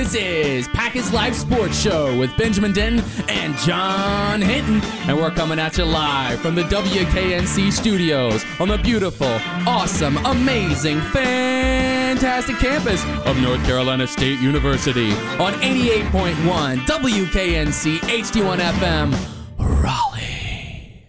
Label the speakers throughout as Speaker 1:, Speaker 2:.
Speaker 1: This is Pack is Life Sports Show with Benjamin Denton and John Hinton. And we're coming at you live from the WKNC studios on the beautiful, awesome, amazing, fantastic campus of North Carolina State University on 88.1 WKNC HD1 FM, Raleigh.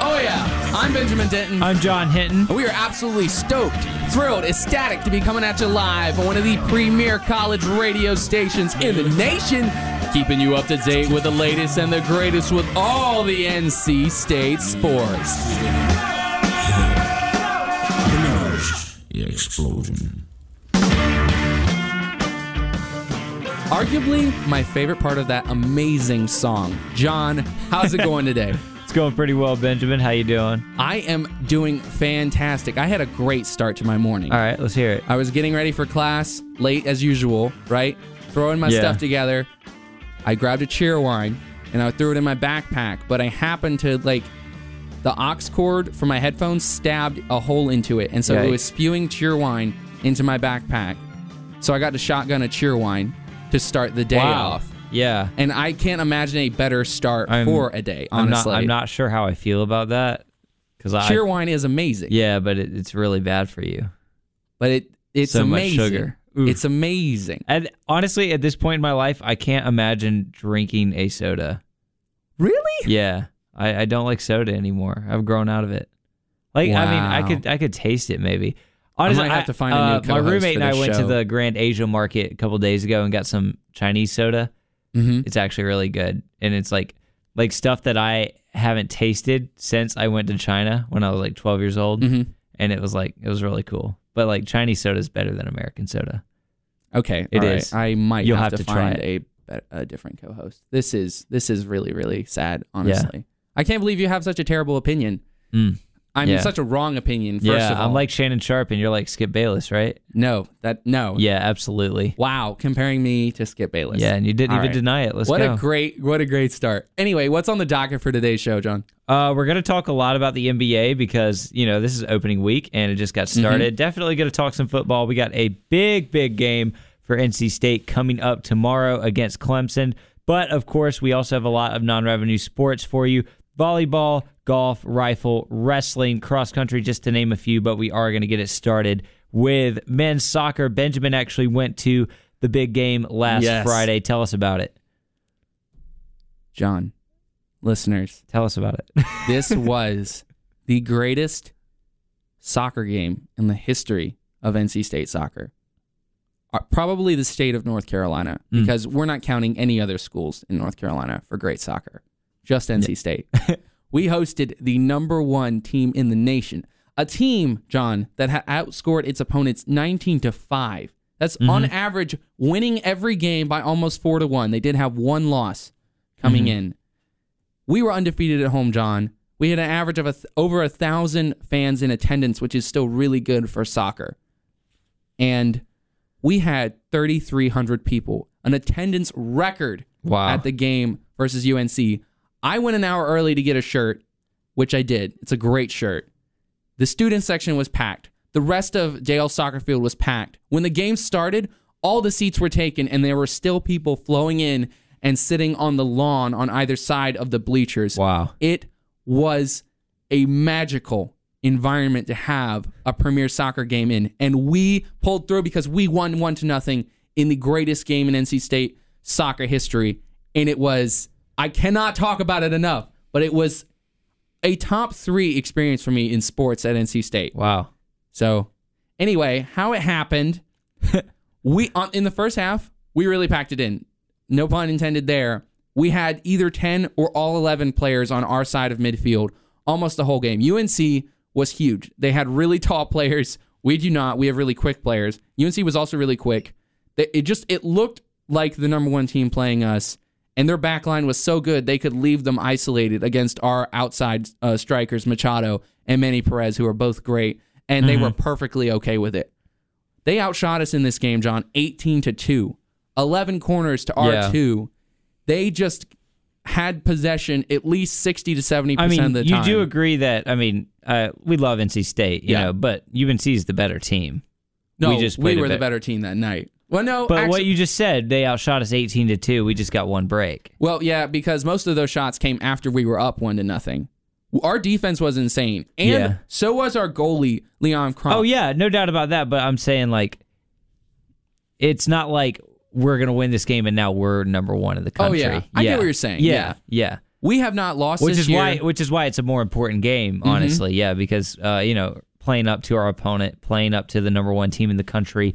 Speaker 1: Oh, yeah. I'm Benjamin Denton.
Speaker 2: I'm John Hinton.
Speaker 1: And we are absolutely stoked, thrilled, ecstatic to be coming at you live on one of the premier college radio stations in the nation, keeping you up to date with the latest and the greatest with all the NC State sports.
Speaker 3: The explosion.
Speaker 1: Arguably, my favorite part of that amazing song. John, how's it going today?
Speaker 2: Going pretty well, Benjamin. How you doing?
Speaker 1: I am doing fantastic. I had a great start to my morning.
Speaker 2: All right, let's hear it.
Speaker 1: I was getting ready for class late as usual, right? Throwing my
Speaker 2: Yeah.
Speaker 1: stuff together. I grabbed a Cheerwine and I threw it in my backpack, but I happened to like the aux cord for my headphones stabbed a hole into it, and so it was spewing Cheerwine into my backpack. So I got to shotgun a Cheerwine to start the day
Speaker 2: Wow.
Speaker 1: off.
Speaker 2: Yeah.
Speaker 1: And I can't imagine a better start
Speaker 2: I'm-
Speaker 1: for a day,
Speaker 2: I'm not.
Speaker 1: honestly.
Speaker 2: I'm not sure how I feel about that because I.
Speaker 1: Cheerwine is amazing.
Speaker 2: Yeah, but it, it's really bad for you.
Speaker 1: But it it's
Speaker 2: So much
Speaker 1: amazing.
Speaker 2: sugar. Oof.
Speaker 1: It's amazing.
Speaker 2: And honestly, at this point in my life, I can't imagine drinking a soda.
Speaker 1: Really?
Speaker 2: Yeah, I, I don't like soda anymore. I've grown out of it. Like, I mean, I could I could taste it maybe. Honestly,
Speaker 1: might have to find a new
Speaker 2: uh, My roommate and I
Speaker 1: this
Speaker 2: went to the Grand Asia Market a couple days ago and got some Chinese soda.
Speaker 1: Mm-hmm.
Speaker 2: It's actually really good, and it's like like stuff that I haven't tasted since I went to China when I was like 12 years old,
Speaker 1: Mhm.
Speaker 2: and it was like it was really cool. But like Chinese soda is better than American soda.
Speaker 1: Okay,
Speaker 2: It
Speaker 1: all right.
Speaker 2: is.
Speaker 1: I might
Speaker 2: You'll
Speaker 1: have,
Speaker 2: have
Speaker 1: to,
Speaker 2: to try
Speaker 1: find a, a different co-host. This is this is really really sad. Honestly, I can't believe you have such a terrible opinion.
Speaker 2: Mm.
Speaker 1: I mean,
Speaker 2: Yeah.
Speaker 1: such a wrong opinion. First
Speaker 2: yeah,
Speaker 1: of all,
Speaker 2: I'm like Shannon Sharpe, and you're like Skip Bayless, right?
Speaker 1: no, that no.
Speaker 2: Yeah, absolutely.
Speaker 1: Wow, comparing me to Skip Bayless.
Speaker 2: Yeah, and you didn't
Speaker 1: All
Speaker 2: even
Speaker 1: right.
Speaker 2: deny it. Let's
Speaker 1: what
Speaker 2: go.
Speaker 1: a great what a great start. Anyway, what's on the docket for today's show, John?
Speaker 2: Uh, we're going to talk a lot about the NBA because, you know, this is opening week and it just got started. Definitely going to talk some football. We got a big, big game for NC State coming up tomorrow against Clemson. But of course, we also have a lot of non revenue sports for you volleyball, golf, rifle, wrestling, cross country, just to name a few. But we are going to get it started with men's soccer. Benjamin actually went to the big game last
Speaker 1: Yes.
Speaker 2: Friday. Tell us about it.
Speaker 1: John, listeners,
Speaker 2: Tell us about it.
Speaker 1: this was the greatest soccer game in the history of NC State soccer. Uh, Probably the state of North Carolina,
Speaker 2: Mm.
Speaker 1: because we're not counting any other schools in North Carolina for great soccer, just NC State. we hosted the number one team in the nation, a team, John, that ha- outscored its opponents 19 to 5. That's mm-hmm. on average winning every game by almost 4 to 1. They did have one loss coming mm-hmm. in. We were undefeated at home, John. We had an average of a th- over a thousand fans in attendance, which is still really good for soccer. And we had 3,300 people, an attendance record
Speaker 2: Wow.
Speaker 1: at the game versus UNC. I went an hour early to get a shirt, which I did. It's a great shirt. The student section was packed. The rest of JL Soccer Field was packed. When the game started, all the seats were taken, and there were still people flowing in and sitting on the lawn on either side of the bleachers.
Speaker 2: wow.
Speaker 1: It was a magical environment to have a premier soccer game in. And we pulled through because we won one to nothing in the greatest game in NC State soccer history. And it was, I cannot talk about it enough, but it was a top three experience for me in sports at NC State.
Speaker 2: Wow.
Speaker 1: So, anyway, how it happened, we on, in the first half, we really packed it in. No pun intended there. We had either 10 or all 11 players on our side of midfield almost the whole game. UNC was huge. They had really tall players. We do not. We have really quick players. UNC was also really quick. It just it looked like the number one team playing us, and their back line was so good they could leave them isolated against our outside uh, strikers Machado and Manny Perez, who are both great, and they were perfectly okay with it. They outshot us in this game, John, 18 to 2. 11 corners to our
Speaker 2: Yeah.
Speaker 1: 2. They just had possession at least 60 to 70%
Speaker 2: I mean,
Speaker 1: of the
Speaker 2: you do agree that I mean, uh, we love NC State, you
Speaker 1: Yeah.
Speaker 2: know, but UNC is the better team.
Speaker 1: No,
Speaker 2: we just a
Speaker 1: were the better team that night. Well, no,
Speaker 2: But
Speaker 1: actually,
Speaker 2: what you just said, they outshot us 18 to 2. We just got one break.
Speaker 1: well, yeah, because most of those shots came after we were up one to nothing. Our defense was insane, and
Speaker 2: Yeah.
Speaker 1: so was our goalie Leon Krapf.
Speaker 2: Oh yeah, no doubt about that, but I'm saying like it's not like we're going to win this game and now we're number 1 in the country.
Speaker 1: Oh, yeah. I get what you're saying.
Speaker 2: Yeah.
Speaker 1: Yeah.
Speaker 2: Yeah.
Speaker 1: we have not lost
Speaker 2: Which
Speaker 1: this
Speaker 2: is
Speaker 1: year.
Speaker 2: why which is why it's a more important game,
Speaker 1: Mm-hmm.
Speaker 2: honestly. Yeah, because uh, you know, playing up to our opponent, playing up to the number 1 team in the country,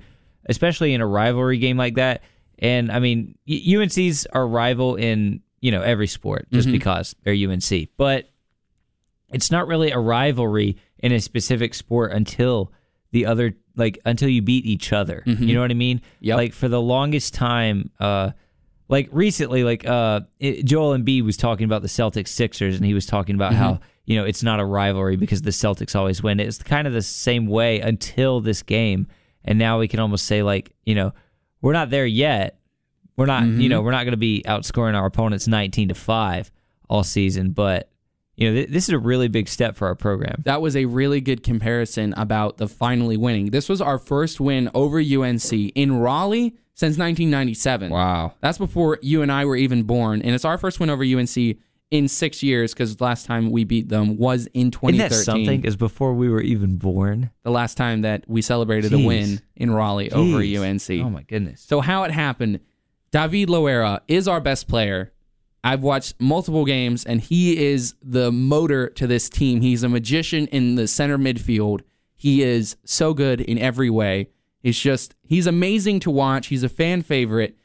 Speaker 2: especially in a rivalry game like that. And I mean, UNC's our rival in, you know, every sport just
Speaker 1: Mm-hmm.
Speaker 2: because they're UNC. But it's not really a rivalry in a specific sport until the other like until you beat each other. You know what I mean?
Speaker 1: Mm-hmm. Yep.
Speaker 2: Like for the longest time, uh like recently, like uh it, Joel Embiid was talking about the Celtics Sixers and he was talking about how,
Speaker 1: Mm-hmm.
Speaker 2: you know, it's not a rivalry because the Celtics always win. It's kind of the same way until this game. And now we can almost say like, you know, we're not there yet. We're not,
Speaker 1: Mm-hmm.
Speaker 2: you know, we're not going to be outscoring our opponents 19 to 5 all season, but you know, th- this is a really big step for our program.
Speaker 1: That was a really good comparison about the finally winning. This was our first win over UNC in Raleigh since 1997.
Speaker 2: Wow.
Speaker 1: That's before you and I were even born, and it's our first win over UNC in six years because the last time we beat them was in 2013.
Speaker 2: Isn't that something? Is before we were even born.
Speaker 1: The last time that we celebrated
Speaker 2: Jeez.
Speaker 1: a win in Raleigh over UNC.
Speaker 2: Oh my goodness.
Speaker 1: So how it happened? David Loera is our best player. I've watched multiple games, and he is the motor to this team. He's a magician in the center midfield. He is so good in every way. He's just he's amazing to watch. He's a fan favorite,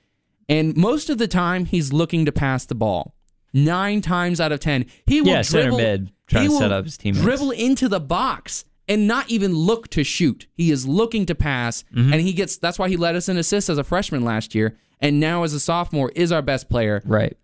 Speaker 1: and most of the time he's looking to pass the ball. Nine times out of ten, he will
Speaker 2: Yeah, center
Speaker 1: dribble,
Speaker 2: mid, trying to set up his teammates.
Speaker 1: Dribble into the box and not even look to shoot. He is looking to pass,
Speaker 2: Mm-hmm.
Speaker 1: and he gets. That's why he led us in assists as a freshman last year, and now as a sophomore is our best player.
Speaker 2: Right.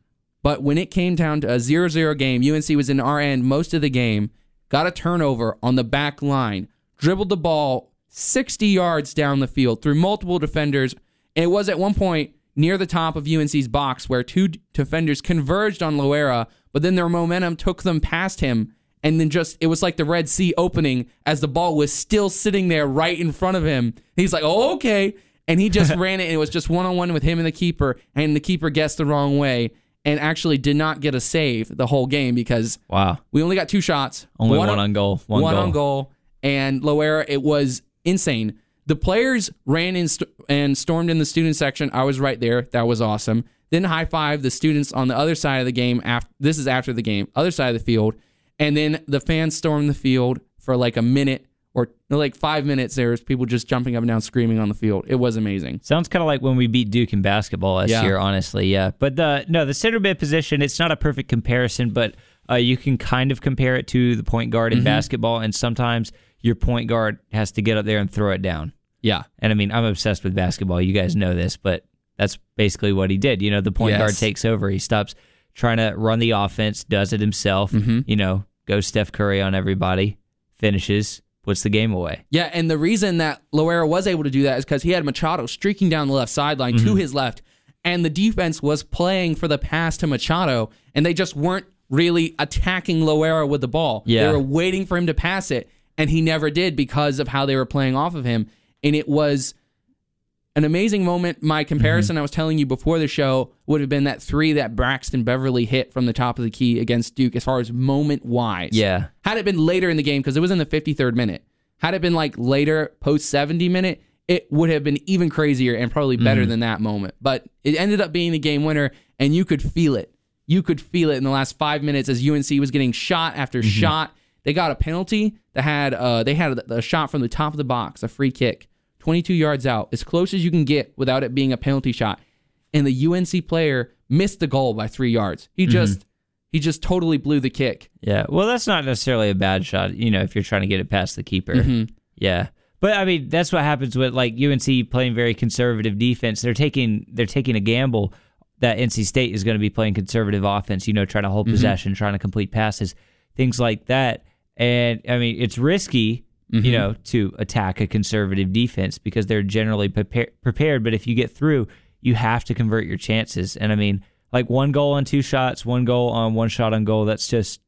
Speaker 1: But when it came down to a 0-0 game, UNC was in our end most of the game. Got a turnover on the back line, dribbled the ball 60 yards down the field through multiple defenders, and it was at one point near the top of UNC's box where two defenders converged on Loera, but then their momentum took them past him. And then just, it was like the Red Sea opening as the ball was still sitting there right in front of him. He's like, oh, okay. And he just ran it, and it was just one on one with him and the keeper, and the keeper guessed the wrong way and actually did not get a save the whole game because
Speaker 2: Wow.
Speaker 1: we only got two shots.
Speaker 2: Only one on goal, one goal.
Speaker 1: on goal. And Loera, it was insane. The players ran in st- and stormed in the student section. I was right there. That was awesome. Then high five the students on the other side of the game. After this is after the game, other side of the field, and then the fans stormed the field for like a minute or like five minutes. There was people just jumping up and down, screaming on the field. It was amazing.
Speaker 2: Sounds kind of like when we beat Duke in basketball last
Speaker 1: Yeah.
Speaker 2: year, honestly. Yeah. But the no, the center mid position, it's not a perfect comparison, but uh, you can kind of compare it to the point guard in
Speaker 1: Mm-hmm.
Speaker 2: basketball. And sometimes your point guard has to get up there and throw it down.
Speaker 1: Yeah.
Speaker 2: And I mean, I'm obsessed with basketball. You guys know this, but that's basically what he did. You know, the point
Speaker 1: Yes.
Speaker 2: guard takes over. He stops trying to run the offense, does it himself.
Speaker 1: Mm-hmm.
Speaker 2: You know, goes Steph Curry on everybody, finishes, puts the game away.
Speaker 1: Yeah, and the reason that Loera was able to do that is because he had Machado streaking down the left sideline
Speaker 2: Mm-hmm.
Speaker 1: to his left, and the defense was playing for the pass to Machado, and they just weren't really attacking Loera with the ball.
Speaker 2: Yeah.
Speaker 1: They were waiting for him to pass it, and he never did because of how they were playing off of him. And it was an amazing moment. My comparison
Speaker 2: Mm-hmm.
Speaker 1: I was telling you before the show would have been that three that Braxton Beverly hit from the top of the key against Duke as far as moment wise.
Speaker 2: Yeah.
Speaker 1: Had it been later in the game, because it was in the 53rd minute, had it been like later, post 70 minute, it would have been even crazier and probably better than that moment. But it ended up being the game winner, and you could feel it. You could feel it in the last five minutes as UNC was getting shot after shot. They got a penalty that had uh, they had a, a shot from the top of the box, a free kick, 22 yards out, as close as you can get without it being a penalty shot. And the UNC player missed the goal by three yards. He just he just totally blew the kick.
Speaker 2: Yeah. Well, that's not necessarily a bad shot, you know, if you're trying to get it past the keeper.
Speaker 1: Mm-hmm.
Speaker 2: Yeah. But I mean, that's what happens with like UNC playing very conservative defense. They're taking they're taking a gamble that NC State is going to be playing conservative offense, you know, trying to hold
Speaker 1: Mm-hmm.
Speaker 2: possession, trying to complete passes, things like that. And I mean, it's risky,
Speaker 1: Mm-hmm.
Speaker 2: you know, to attack a conservative defense because they're generally prepar- prepared, but if you get through, you have to convert your chances. And I mean, like one goal on two shots, one goal on one shot on goal, that's just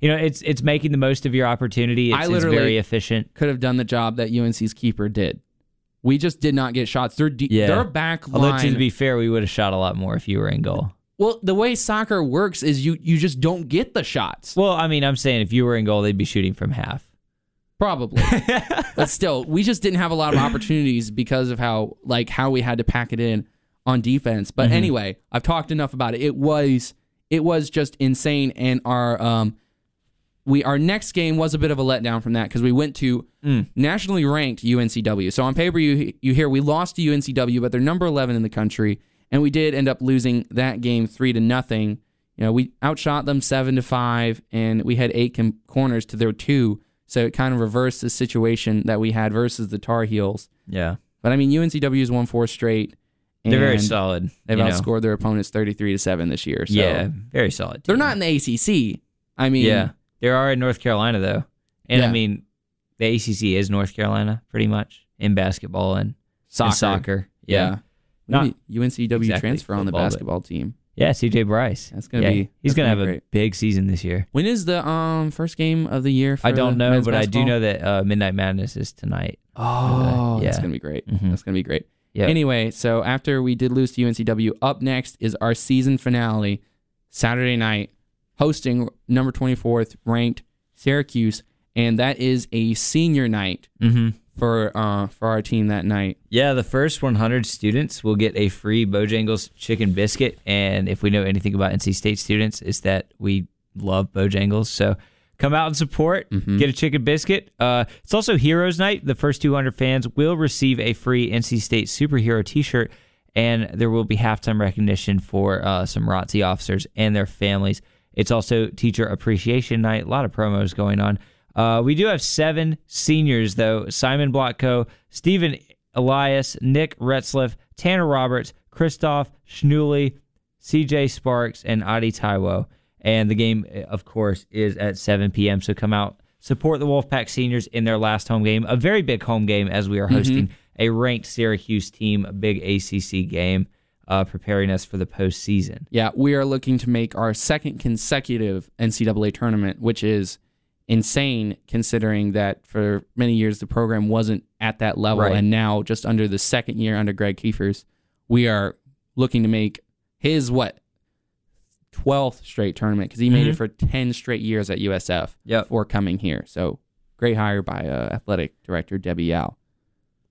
Speaker 2: you know, it's it's making the most of your opportunity. It's,
Speaker 1: I
Speaker 2: it's
Speaker 1: literally-
Speaker 2: very efficient.
Speaker 1: could have done the job that UNC's keeper did. We just did not get shots. Their de-
Speaker 2: Yeah.
Speaker 1: their back line.
Speaker 2: Although to be fair, we would have shot a lot more if you were in goal.
Speaker 1: Well, the way soccer works is you you just don't get the shots.
Speaker 2: Well, I mean, I'm saying if you were in goal, they'd be shooting from half.
Speaker 1: Probably. but still, we just didn't have a lot of opportunities because of how like how we had to pack it in on defense. But anyway, I've talked enough about it. It was it was just insane and our um we our next game was a bit of a letdown from that because we went to nationally ranked UNCW. So on paper you you hear we lost to UNCW, but they're number 11 in the country and we did end up losing that game 3 to nothing. You know, we outshot them 7 to 5 and we had 8 com- corners to their 2. So it kind of reversed the situation that we had versus the Tar Heels.
Speaker 2: Yeah,
Speaker 1: But I mean, UNCW has won four straight. And
Speaker 2: they're very solid.
Speaker 1: They've
Speaker 2: you know.
Speaker 1: outscored their opponents 33 to 7 this year. So
Speaker 2: Yeah, very solid.
Speaker 1: they're not in the ACC. I mean,
Speaker 2: Yeah, they are in North Carolina though, and
Speaker 1: Yeah.
Speaker 2: I mean, the ACC is North Carolina pretty much in basketball and
Speaker 1: soccer.
Speaker 2: and soccer.
Speaker 1: Yeah.
Speaker 2: Yeah,
Speaker 1: UNCW
Speaker 2: exactly
Speaker 1: transfer on the
Speaker 2: but-
Speaker 1: basketball team.
Speaker 2: yeah. CJ Bryce.
Speaker 1: That's gonna
Speaker 2: Yeah,
Speaker 1: be
Speaker 2: He's
Speaker 1: that's
Speaker 2: gonna have
Speaker 1: be
Speaker 2: a big season this year.
Speaker 1: When is the um first game of the year? For
Speaker 2: I don't know, but I do know that uh, Midnight Madness is tonight.
Speaker 1: Oh, that's
Speaker 2: yeah.
Speaker 1: gonna be great.
Speaker 2: Mhm.
Speaker 1: That's gonna be great.
Speaker 2: Yeah.
Speaker 1: Anyway, so after we did lose to UNCW, up next is our season finale, Saturday night, hosting number twenty fourth ranked Syracuse, and that is a senior night
Speaker 2: Mm-hmm.
Speaker 1: For uh for our team that night.
Speaker 2: Yeah, the first 100 students will get a free Bojangles chicken biscuit. And if we know anything about NC State students, is that we love Bojangles. So come out and support, get a chicken biscuit. Uh, it's also Heroes Night. The first 200 fans will receive a free NC State superhero t shirt. And there will be halftime recognition for uh, some ROTC officers and their families. It's also Teacher Appreciation Night. A lot of promos going on. Uh, we do have seven seniors, though Simon Blotko, Stephen Elias, Nick Retzliff, Tanner Roberts, Christoph Schnuley, CJ Sparks, and Adi Taiwo. And the game, of course, is at 7 p.m. So come out, support the Wolfpack seniors in their last home game, a very big home game as we are hosting a ranked Syracuse team, a big ACC game, uh, preparing us for the postseason.
Speaker 1: Yeah, we are looking to make our second consecutive NCAA tournament, which is insane considering that for many years the program wasn't at that level,
Speaker 2: Right.
Speaker 1: and now just under the second year under Greg Kiefers, we are looking to make his what twelfth straight tournament because he made it for ten straight years at USF
Speaker 2: Yep.
Speaker 1: before coming here. So great hire by uh, athletic director Debbie Yow.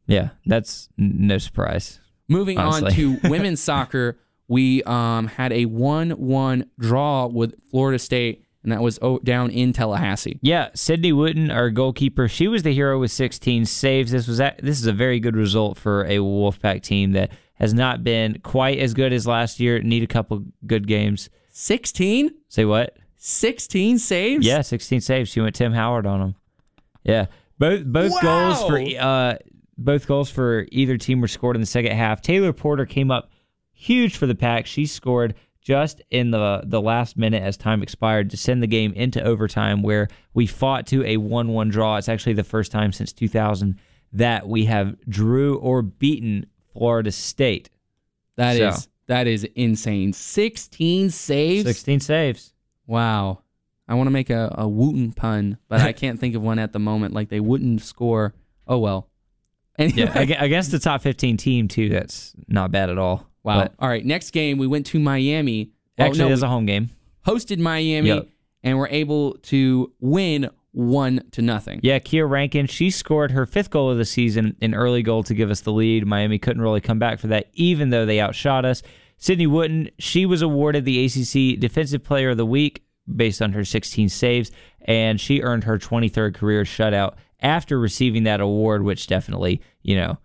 Speaker 2: Yeah, that's no surprise.
Speaker 1: Moving
Speaker 2: Honestly.
Speaker 1: on to women's soccer, we um, had a one-one draw with Florida State, and that was down in Tallahassee.
Speaker 2: Yeah, Sydney Wooten, our goalkeeper, she was the hero with 16 saves. This was a, this is a very good result for a Wolfpack team that has not been quite as good as last year. Need a couple good games.
Speaker 1: 16?
Speaker 2: Say what?
Speaker 1: 16 saves?
Speaker 2: Yeah, 16 saves. She went Tim Howard on them. Yeah, both both
Speaker 1: Wow.
Speaker 2: goals for uh both goals for either team were scored in the second half. Taylor Porter came up huge for the pack. She scored just in the the last minute as time expired to send the game into overtime where we fought to a 1-1 draw. It's actually the first time since 2000 that we have drew or beaten Florida State.
Speaker 1: That is
Speaker 2: So.
Speaker 1: that is insane. 16 saves?
Speaker 2: 16 saves.
Speaker 1: Wow. I want to make a, a Wooten pun, but I can't think of one at the moment. Like they wouldn't score. Oh, well. Anyway.
Speaker 2: Yeah, against the top 15 team too. That's not bad at all.
Speaker 1: Wow.
Speaker 2: But
Speaker 1: All right. Next game, we went to Miami. Well,
Speaker 2: actually,
Speaker 1: no,
Speaker 2: there's a home game.
Speaker 1: hosted Miami
Speaker 2: Yep.
Speaker 1: and were able to win one to nothing.
Speaker 2: Yeah, Kia Rankin, she scored her fifth goal of the season, an early goal to give us the lead. Miami couldn't really come back for that, even though they outshot us. Sydney Wooten, she was awarded the ACC Defensive Player of the Week based on her 16 saves, and she earned her 23rd career shutout after receiving that award, which definitely, you know,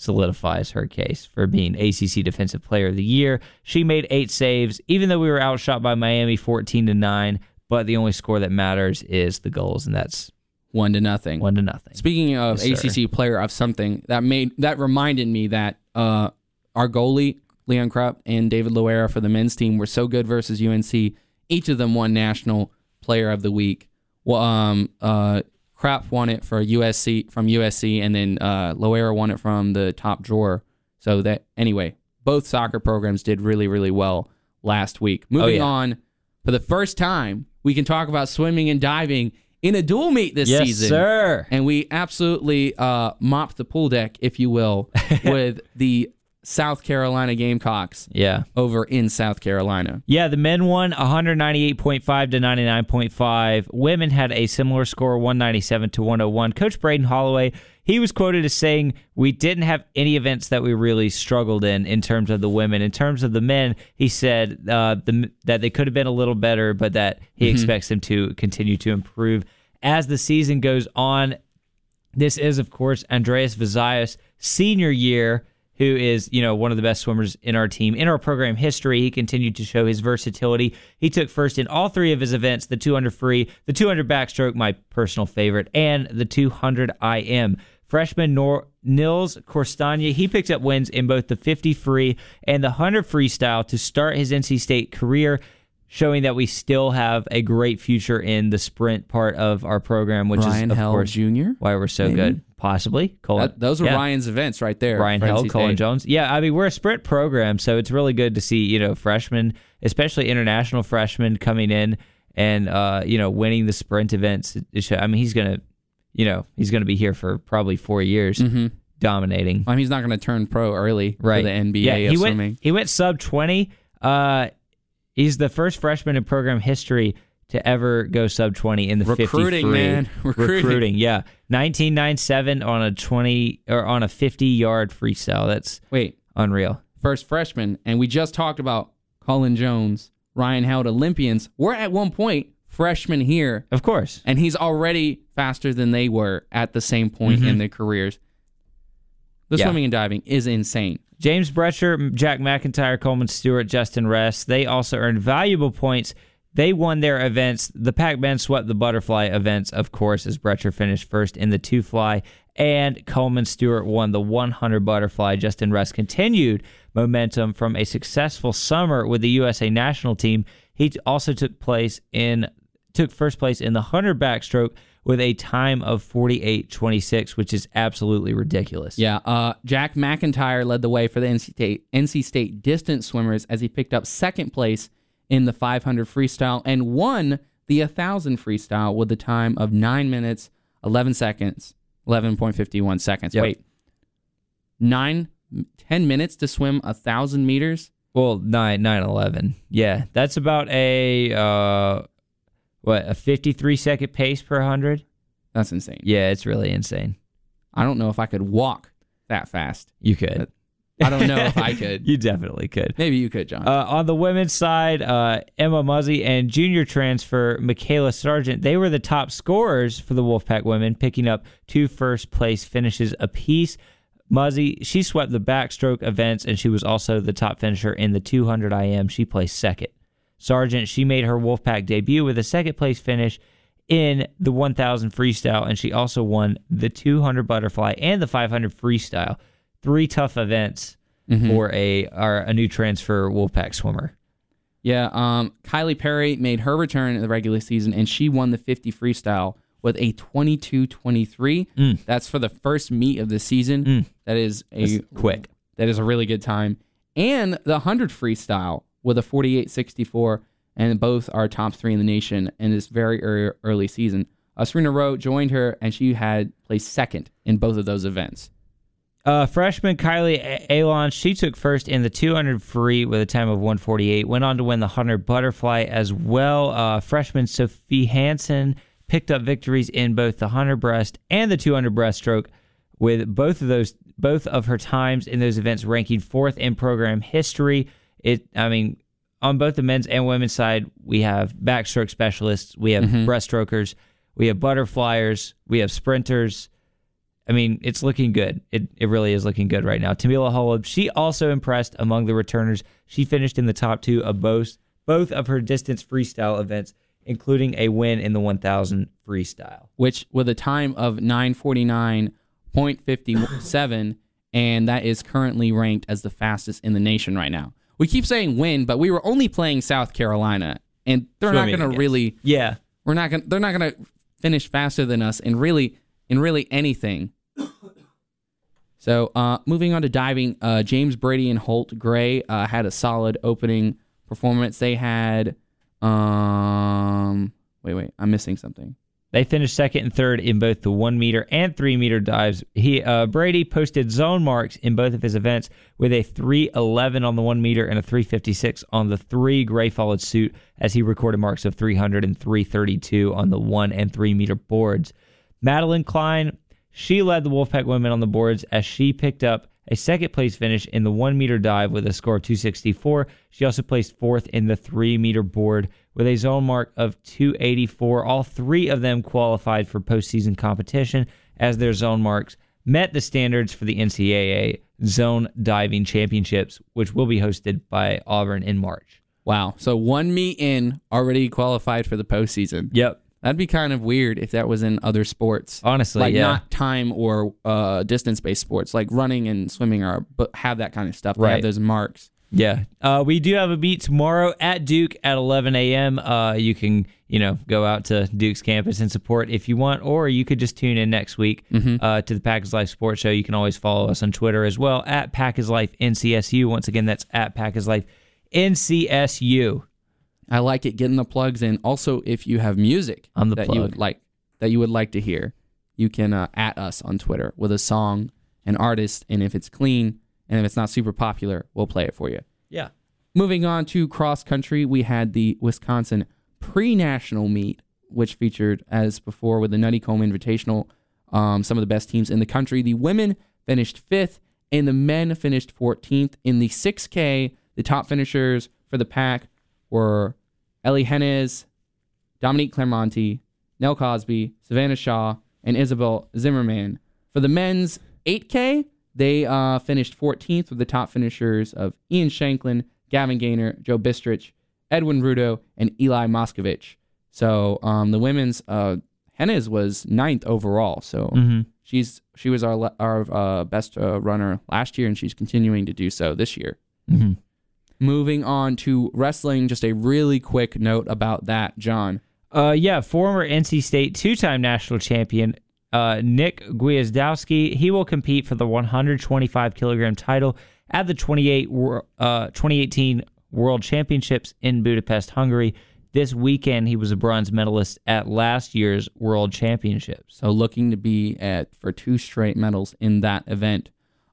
Speaker 2: solidifies her case for being ACC Defensive Player of the Year. She made eight saves, even though we were outshot by Miami 14 to 9. But the only score that matters is the goals, and that's
Speaker 1: One to nothing.
Speaker 2: one to nothing.
Speaker 1: Speaking of
Speaker 2: Yes, sir.
Speaker 1: ACC player of something that made that reminded me that uh, our goalie Leon Krapf and David Loera for the men's team were so good versus UNC. Each of them won national player of the week. Well, um, uh, Krapf won it for USC from USC, and then uh, Loera won it from the top drawer. So that anyway, both soccer programs did really really well last week. Moving
Speaker 2: yeah.
Speaker 1: on, for the first time, we can talk about swimming and diving in a dual meet this season.
Speaker 2: yes,
Speaker 1: season.
Speaker 2: sir.
Speaker 1: And we absolutely uh, mopped the pool deck, if you will, with the South Carolina Gamecocks
Speaker 2: Yeah.
Speaker 1: over in South Carolina.
Speaker 2: Yeah, the men won 198.5 to 99.5. Women had a similar score, 197 to 101. Coach Braden Holloway, he was quoted as saying, "We didn't have any events that we really struggled in in terms of the women. In terms of the men, he said uh, the, that they could have been a little better, but that he expects them to continue to improve as the season goes on. This is, of course, Andreas Vazaios' senior year, who is, you know, one of the best swimmers in our team. In our program history, he continued to show his versatility. He took first in all three of his events the 200 free, the 200 backstroke, my personal favorite, and the 200 IM. Freshman Nor- Nils Korstanje, he picked up wins in both the 50 free and the 100 freestyle to start his NC State career showing that we still have a great future in the sprint part of our program, which is of
Speaker 1: Hell
Speaker 2: course
Speaker 1: Jr.
Speaker 2: why we're so
Speaker 1: maybe?
Speaker 2: good. Possibly, Colin.
Speaker 1: That, those are
Speaker 2: yeah.
Speaker 1: Ryan's events right there.
Speaker 2: Ryan Held, Colin
Speaker 1: State.
Speaker 2: Jones. Yeah, I mean we're a sprint program, so it's really good to see you know freshmen, especially international freshmen, coming in and uh, you know winning the sprint events. I mean he's gonna, you know, he's gonna be here for probably four years, dominating.
Speaker 1: I mean, he's not going to turn pro early
Speaker 2: Right.
Speaker 1: for the NBA
Speaker 2: Yeah, he
Speaker 1: swimming.
Speaker 2: went. He went sub twenty. Uh, he's the first freshman in program history to ever go sub twenty in the 50
Speaker 1: Recruiting,
Speaker 2: free.
Speaker 1: man. Recruiting.
Speaker 2: Yeah, nineteen nine seven on a twenty or on a fifty yard freestyle. That's
Speaker 1: Wait,
Speaker 2: unreal.
Speaker 1: first freshman, and we just talked about Colin Jones, Ryan Howard, Olympians. We're at one point freshmen here,
Speaker 2: Of course.
Speaker 1: and he's already faster than they were at the same point in mm-hmm. their careers. The
Speaker 2: Yeah.
Speaker 1: swimming and diving is insane.
Speaker 2: James Bretcher, Jack McIntyre, Coleman Stewart, Justin Ress, they also earned valuable points. They won their events. The Pac Men swept the butterfly events, of course, as Bretcher finished first in the two fly, and Coleman Stewart won the 100 butterfly. Justin Ress continued momentum from a successful summer with the USA national team. He also took place in took first place in the 100 backstroke with a time of 48.26, which is absolutely ridiculous.
Speaker 1: Yeah, uh, Jack McIntyre led the way for the NC State, NC State distance swimmers as he picked up second place in the 500 freestyle and won the 1000 freestyle with a time of 9 minutes 11 seconds 11.51 seconds.
Speaker 2: Yep.
Speaker 1: Wait. 9 10 minutes to swim a 1000 meters?
Speaker 2: Well, nine nine eleven. Yeah, that's about a uh, what a fifty three second pace per hundred.
Speaker 1: That's insane.
Speaker 2: Yeah, it's really insane.
Speaker 1: I don't know if I could walk that fast.
Speaker 2: You could.
Speaker 1: I don't know if I could.
Speaker 2: You definitely could.
Speaker 1: Maybe you could, John.
Speaker 2: Uh, on the women's side, uh, Emma Muzzy and junior transfer Michaela Sargent, they were the top scorers for the Wolfpack women, picking up two first place finishes apiece. Muzzy, she swept the backstroke events, and she was also the top finisher in the 200 IM. She placed second. Sargent, she made her Wolfpack debut with a second place finish in the 1000 freestyle, and she also won the 200 butterfly and the 500 freestyle. Three tough events for a a new transfer Wolfpack swimmer.
Speaker 1: Yeah, um, Kylie Perry made her return in the regular season, and she won the 50 freestyle with a 22-23. That's for the first meet of the season. That is a
Speaker 2: That's quick.
Speaker 1: That is a really good time. And the 100 freestyle with a 48-64, and both are top three in the nation in this very ear- early season. Uh, Serena Rowe joined her, and she had placed second in both of those events.
Speaker 2: Uh, freshman Kylie A- Alon, she took first in the 200 free with a time of 148. Went on to win the 100 butterfly as well. Uh, freshman Sophie Hansen picked up victories in both the 100 breast and the 200 breaststroke, with both of those both of her times in those events ranking fourth in program history. It, I mean, on both the men's and women's side, we have backstroke specialists, we have breaststrokers, we have butterflyers, we have sprinters. I mean, it's looking good. It it really is looking good right now. Tamila Holub, she also impressed among the returners. She finished in the top two of both both of her distance freestyle events, including a win in the 1000 freestyle.
Speaker 1: which with a time of 949.57 and that is currently ranked as the fastest in the nation right now. We keep saying win, but we were only playing South Carolina and they're
Speaker 2: Swimming
Speaker 1: not going to really
Speaker 2: Yeah,
Speaker 1: we're not going they're not going to finish faster than us and really in really anything. So, uh, moving on to diving, uh, James Brady and Holt Gray uh, had a solid opening performance. They had, um, wait, wait, I'm missing something.
Speaker 2: They finished second and third in both the one meter and three meter dives. He uh, Brady posted zone marks in both of his events with a 311 on the one meter and a 356 on the three gray followed suit as he recorded marks of 300 and 332 on the one and three meter boards. Madeline Klein, she led the Wolfpack women on the boards as she picked up a second place finish in the one meter dive with a score of 264. She also placed fourth in the three meter board with a zone mark of 284. All three of them qualified for postseason competition as their zone marks met the standards for the NCAA Zone Diving Championships, which will be hosted by Auburn in March.
Speaker 1: Wow. So one meet in already qualified for the postseason.
Speaker 2: Yep.
Speaker 1: That'd be kind of weird if that was in other sports.
Speaker 2: Honestly,
Speaker 1: like
Speaker 2: yeah.
Speaker 1: not time or uh, distance based sports like running and swimming are but have that kind of stuff. They
Speaker 2: Right.
Speaker 1: have those marks.
Speaker 2: Yeah. Uh, we do have a beat tomorrow at Duke at 11 a.m. Uh, you can, you know, go out to Duke's campus and support if you want, or you could just tune in next week uh, to the Pack is Life Sports Show. You can always follow us on Twitter as well at Pack is Life NCSU. Once again, that's at Pack is Life NCSU.
Speaker 1: I like it getting the plugs in. Also, if you have music that you would like that you would like to hear, you can uh, at us on Twitter with a song, an artist, and if it's clean and if it's not super popular, we'll play it for you.
Speaker 2: Yeah.
Speaker 1: Moving on to cross country, we had the Wisconsin pre-national meet, which featured as before with the Nuttycombe Invitational, um, some of the best teams in the country. The women finished fifth, and the men finished 14th in the 6K. The top finishers for the pack were Elly Henes, Dominique Clairmonte, Nell Cosby, Savannah Shaw, and Isabel Zimmerman. For the men's 8K, they uh, finished 14th with the top finishers of Ian Shanklin, Gavin Gaynor, Joe Bistrich, Edwin Rudo, and Eli Moskovich. So um, the women's uh, Henes was ninth overall. So she's she was our our uh, best uh, runner last year, and she's continuing to do so this year.
Speaker 2: Mhm.
Speaker 1: Moving on to wrestling, just a really quick note about that, John.
Speaker 2: Uh, yeah, former NC State two-time national champion uh, Nick Gwiazdowski. He will compete for the 125 kilogram title at the 28 wor- uh, 2018 World Championships in Budapest, Hungary. This weekend, he was a bronze medalist at last year's World Championships.
Speaker 1: So looking to be at for two straight medals in that event.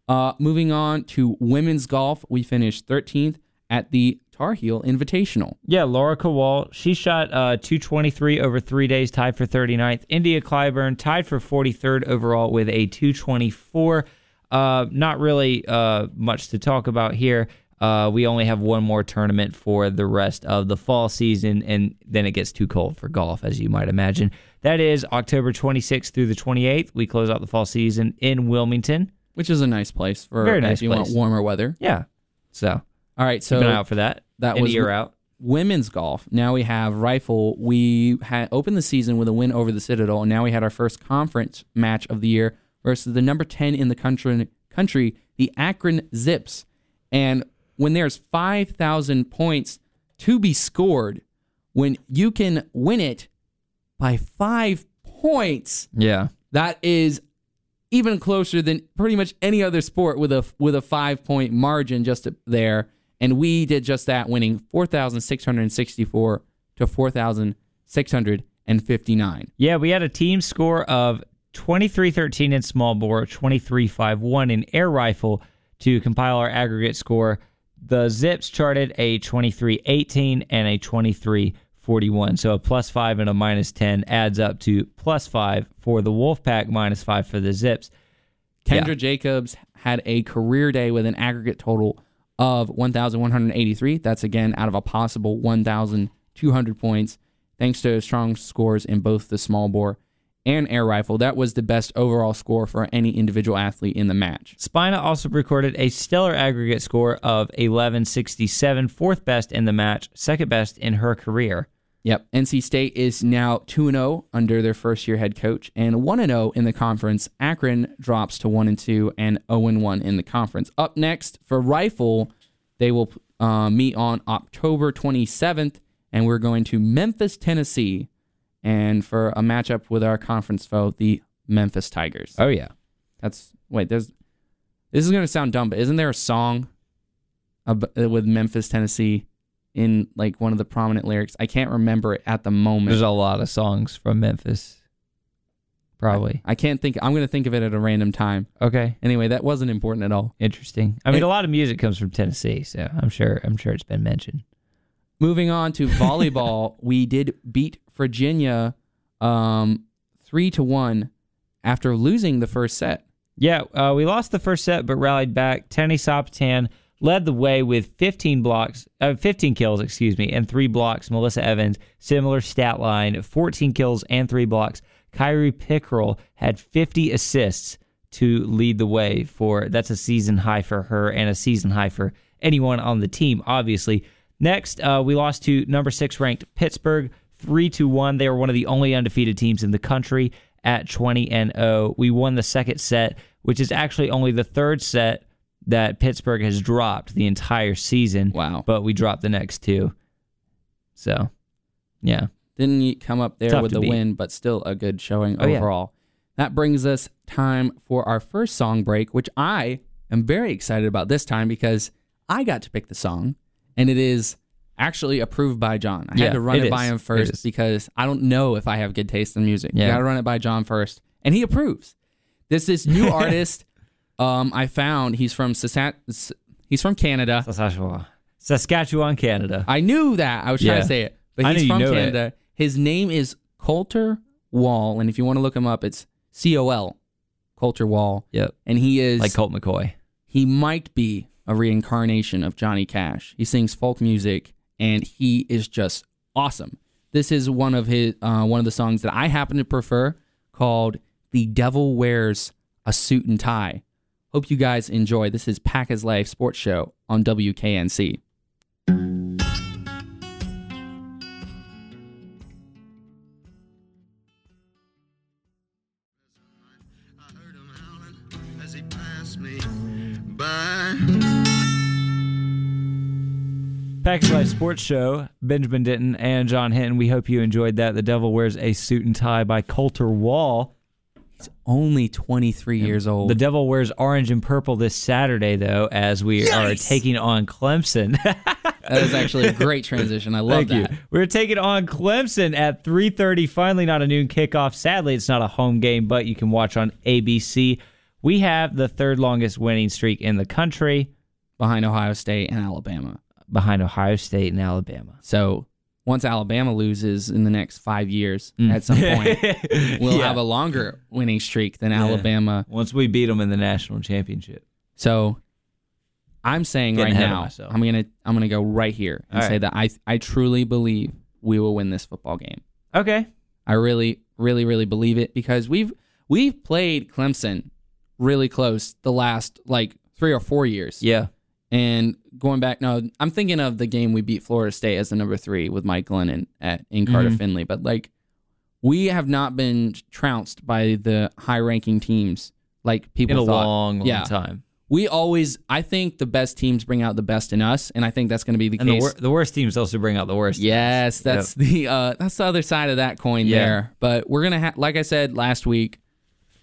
Speaker 1: Uh, moving on to women's golf, we finished 13th at the Tar Heel Invitational.
Speaker 2: Yeah, Laura Kowal, she shot uh, 223 over three days, tied for 39th. India Clyburn tied for 43rd overall with a 224. Uh, not really uh, much to talk about here. Uh, we only have one more tournament for the rest of the fall season, and then it gets too cold for golf, as you might imagine. That is October 26th through the 28th. We close out the fall season in Wilmington.
Speaker 1: which is a nice place for
Speaker 2: Very nice
Speaker 1: if you
Speaker 2: place.
Speaker 1: want warmer weather.
Speaker 2: Yeah. So
Speaker 1: All right, so
Speaker 2: keep an eye out for that.
Speaker 1: that was
Speaker 2: a year out.
Speaker 1: women's golf. Now we have rifle. We had opened the season with a win over the Citadel, and now we had our first conference match of the year versus the number ten in the country, country the Akron Zips. And when there's five thousand points to be scored, when you can win it by five points,
Speaker 2: Yeah.
Speaker 1: that is even closer than pretty much any other sport with a with a five point margin just there. And we did just that, winning four thousand six hundred sixty four to four thousand six hundred and fifty nine.
Speaker 2: Yeah, we had a team score of 23-13 in small bore, 23-5-1 in air rifle to compile our aggregate score. The Zips charted a 23-18 and a 23-41. So a plus 5 and a minus 10 adds up to plus 5 for the Wolfpack, minus 5 for the Zips.
Speaker 1: Kendra
Speaker 2: Yeah.
Speaker 1: Jacobs had a career day with an aggregate total of 1,183. That's again out of a possible 1,200 points, thanks to strong scores in both the small bore and air rifle. That was the best overall score for any individual athlete in the match.
Speaker 2: Spina also recorded a stellar aggregate score of 1167, fourth best in the match, second best in her career.
Speaker 1: Yep. NC State is now 2 0 under their first year head coach and 1 0 in the conference. Akron drops to 1 2 and 0 1 in the conference. Up next for Rifle, they will uh, meet on October 27th, and we're going to Memphis, Tennessee, and for a matchup with our conference foe, the Memphis Tigers.
Speaker 2: Oh, yeah.
Speaker 1: That's, wait, there's, this is going to sound dumb, but isn't there a song ab- with Memphis, Tennessee? In like one of the prominent lyrics, I can't remember it at the moment.
Speaker 2: There's a lot of songs from Memphis. probably.
Speaker 1: I can't think. I'm gonna think of it at a random time.
Speaker 2: Okay,
Speaker 1: Anyway, that wasn't important at all.
Speaker 2: interesting. I mean,
Speaker 1: It-
Speaker 2: a lot of music comes from Tennessee, so I'm sure I'm sure it's been mentioned.
Speaker 1: Moving on to volleyball, we did beat Virginia um, three to one after losing the first set.
Speaker 2: Yeah, uh, we lost the first set, but rallied back. Tenny Sopatan led the way with 15 blocks, uh, 15 kills, excuse me, and three blocks. Melissa Evans, similar stat line, 14 kills and three blocks. Kyrie Pickrell had 50 assists to lead the way for that's a season high for her and a season high for anyone on the team, obviously. Next, uh, we lost to number six ranked Pittsburgh, three to one. They were one of the only undefeated teams in the country at 20 and 0. We won the second set, which is actually only the third set that Pittsburgh has dropped the entire season.
Speaker 1: Wow.
Speaker 2: But we dropped the next two. So, yeah.
Speaker 1: Didn't y- come up there
Speaker 2: Tough
Speaker 1: with the
Speaker 2: beat.
Speaker 1: win, but still a good showing
Speaker 2: Oh, yeah.
Speaker 1: overall. That brings us time for our first song break, which I am very excited about this time because I got to pick the song, and it is actually approved by John. I
Speaker 2: Yeah,
Speaker 1: had to run
Speaker 2: it
Speaker 1: it, by him first because I don't know if I have good taste in music. You
Speaker 2: Yeah.
Speaker 1: got to run it by John first, and he approves. This this new artist um, I found. He's from Sassat- S- he's from Canada.
Speaker 2: Saskatchewan, Saskatchewan Canada.
Speaker 1: I knew that. I was trying
Speaker 2: Yeah.
Speaker 1: to say it, but
Speaker 2: I
Speaker 1: he's from
Speaker 2: know it.
Speaker 1: Canada. His name is Colter Wall, and if you want to look him up, it's C O L, Colter Wall,
Speaker 2: Yep.
Speaker 1: and he is
Speaker 2: Like Colt McCoy.
Speaker 1: he might be a reincarnation of Johnny Cash. He sings folk music, and he is just awesome. This is one of his uh, one of the songs that I happen to prefer, called "The Devil Wears a Suit and Tie." Hope you guys enjoy. This is Pack Life Sports Show on WKNC.
Speaker 4: Pack
Speaker 2: is Life Sports Show, Benjamin Denton and John Hinton. We hope you enjoyed that. The Devil Wears a Suit and Tie by Colter Wall.
Speaker 1: It's only 23 years old.
Speaker 2: The Devil Wears Orange and Purple this Saturday, though, as we are taking on Clemson.
Speaker 1: That is actually a great transition. I love
Speaker 2: Thank
Speaker 1: that.
Speaker 2: you. We're taking on Clemson at 3:30. Finally, not a noon kickoff. Sadly, it's not a home game, but you can watch on ABC. We have the third longest winning streak in the country,
Speaker 1: Behind Ohio State and Alabama.
Speaker 2: behind Ohio State and Alabama.
Speaker 1: So once Alabama loses in the next five years, at some point, we'll
Speaker 2: Mm. Yeah.
Speaker 1: have a longer winning streak than Alabama.
Speaker 2: Once we beat them in the national championship.
Speaker 1: So I'm saying
Speaker 2: Getting
Speaker 1: right now. I'm gonna I'm gonna go right here and
Speaker 2: All
Speaker 1: say
Speaker 2: right.
Speaker 1: that I I truly believe we will win this football game.
Speaker 2: Okay.
Speaker 1: I really, really, really believe it because we've we've played Clemson really close the last like three or four years.
Speaker 2: Yeah.
Speaker 1: And going back, no, I'm thinking of the game we beat Florida State as the number three with Mike Glennon at in Carter
Speaker 2: Mhm.
Speaker 1: Finley. But like, we have not been trounced by the high-ranking teams like people
Speaker 2: In a
Speaker 1: thought.
Speaker 2: long, long
Speaker 1: Yeah.
Speaker 2: time.
Speaker 1: We always, I think the best teams bring out the best in us, and I think that's going to be the
Speaker 2: And the,
Speaker 1: case.
Speaker 2: wor- the worst teams also bring out the worst.
Speaker 1: Yes, that's the uh, that's the other side of that coin
Speaker 2: Yeah.
Speaker 1: there. But we're gonna have, like I said last week,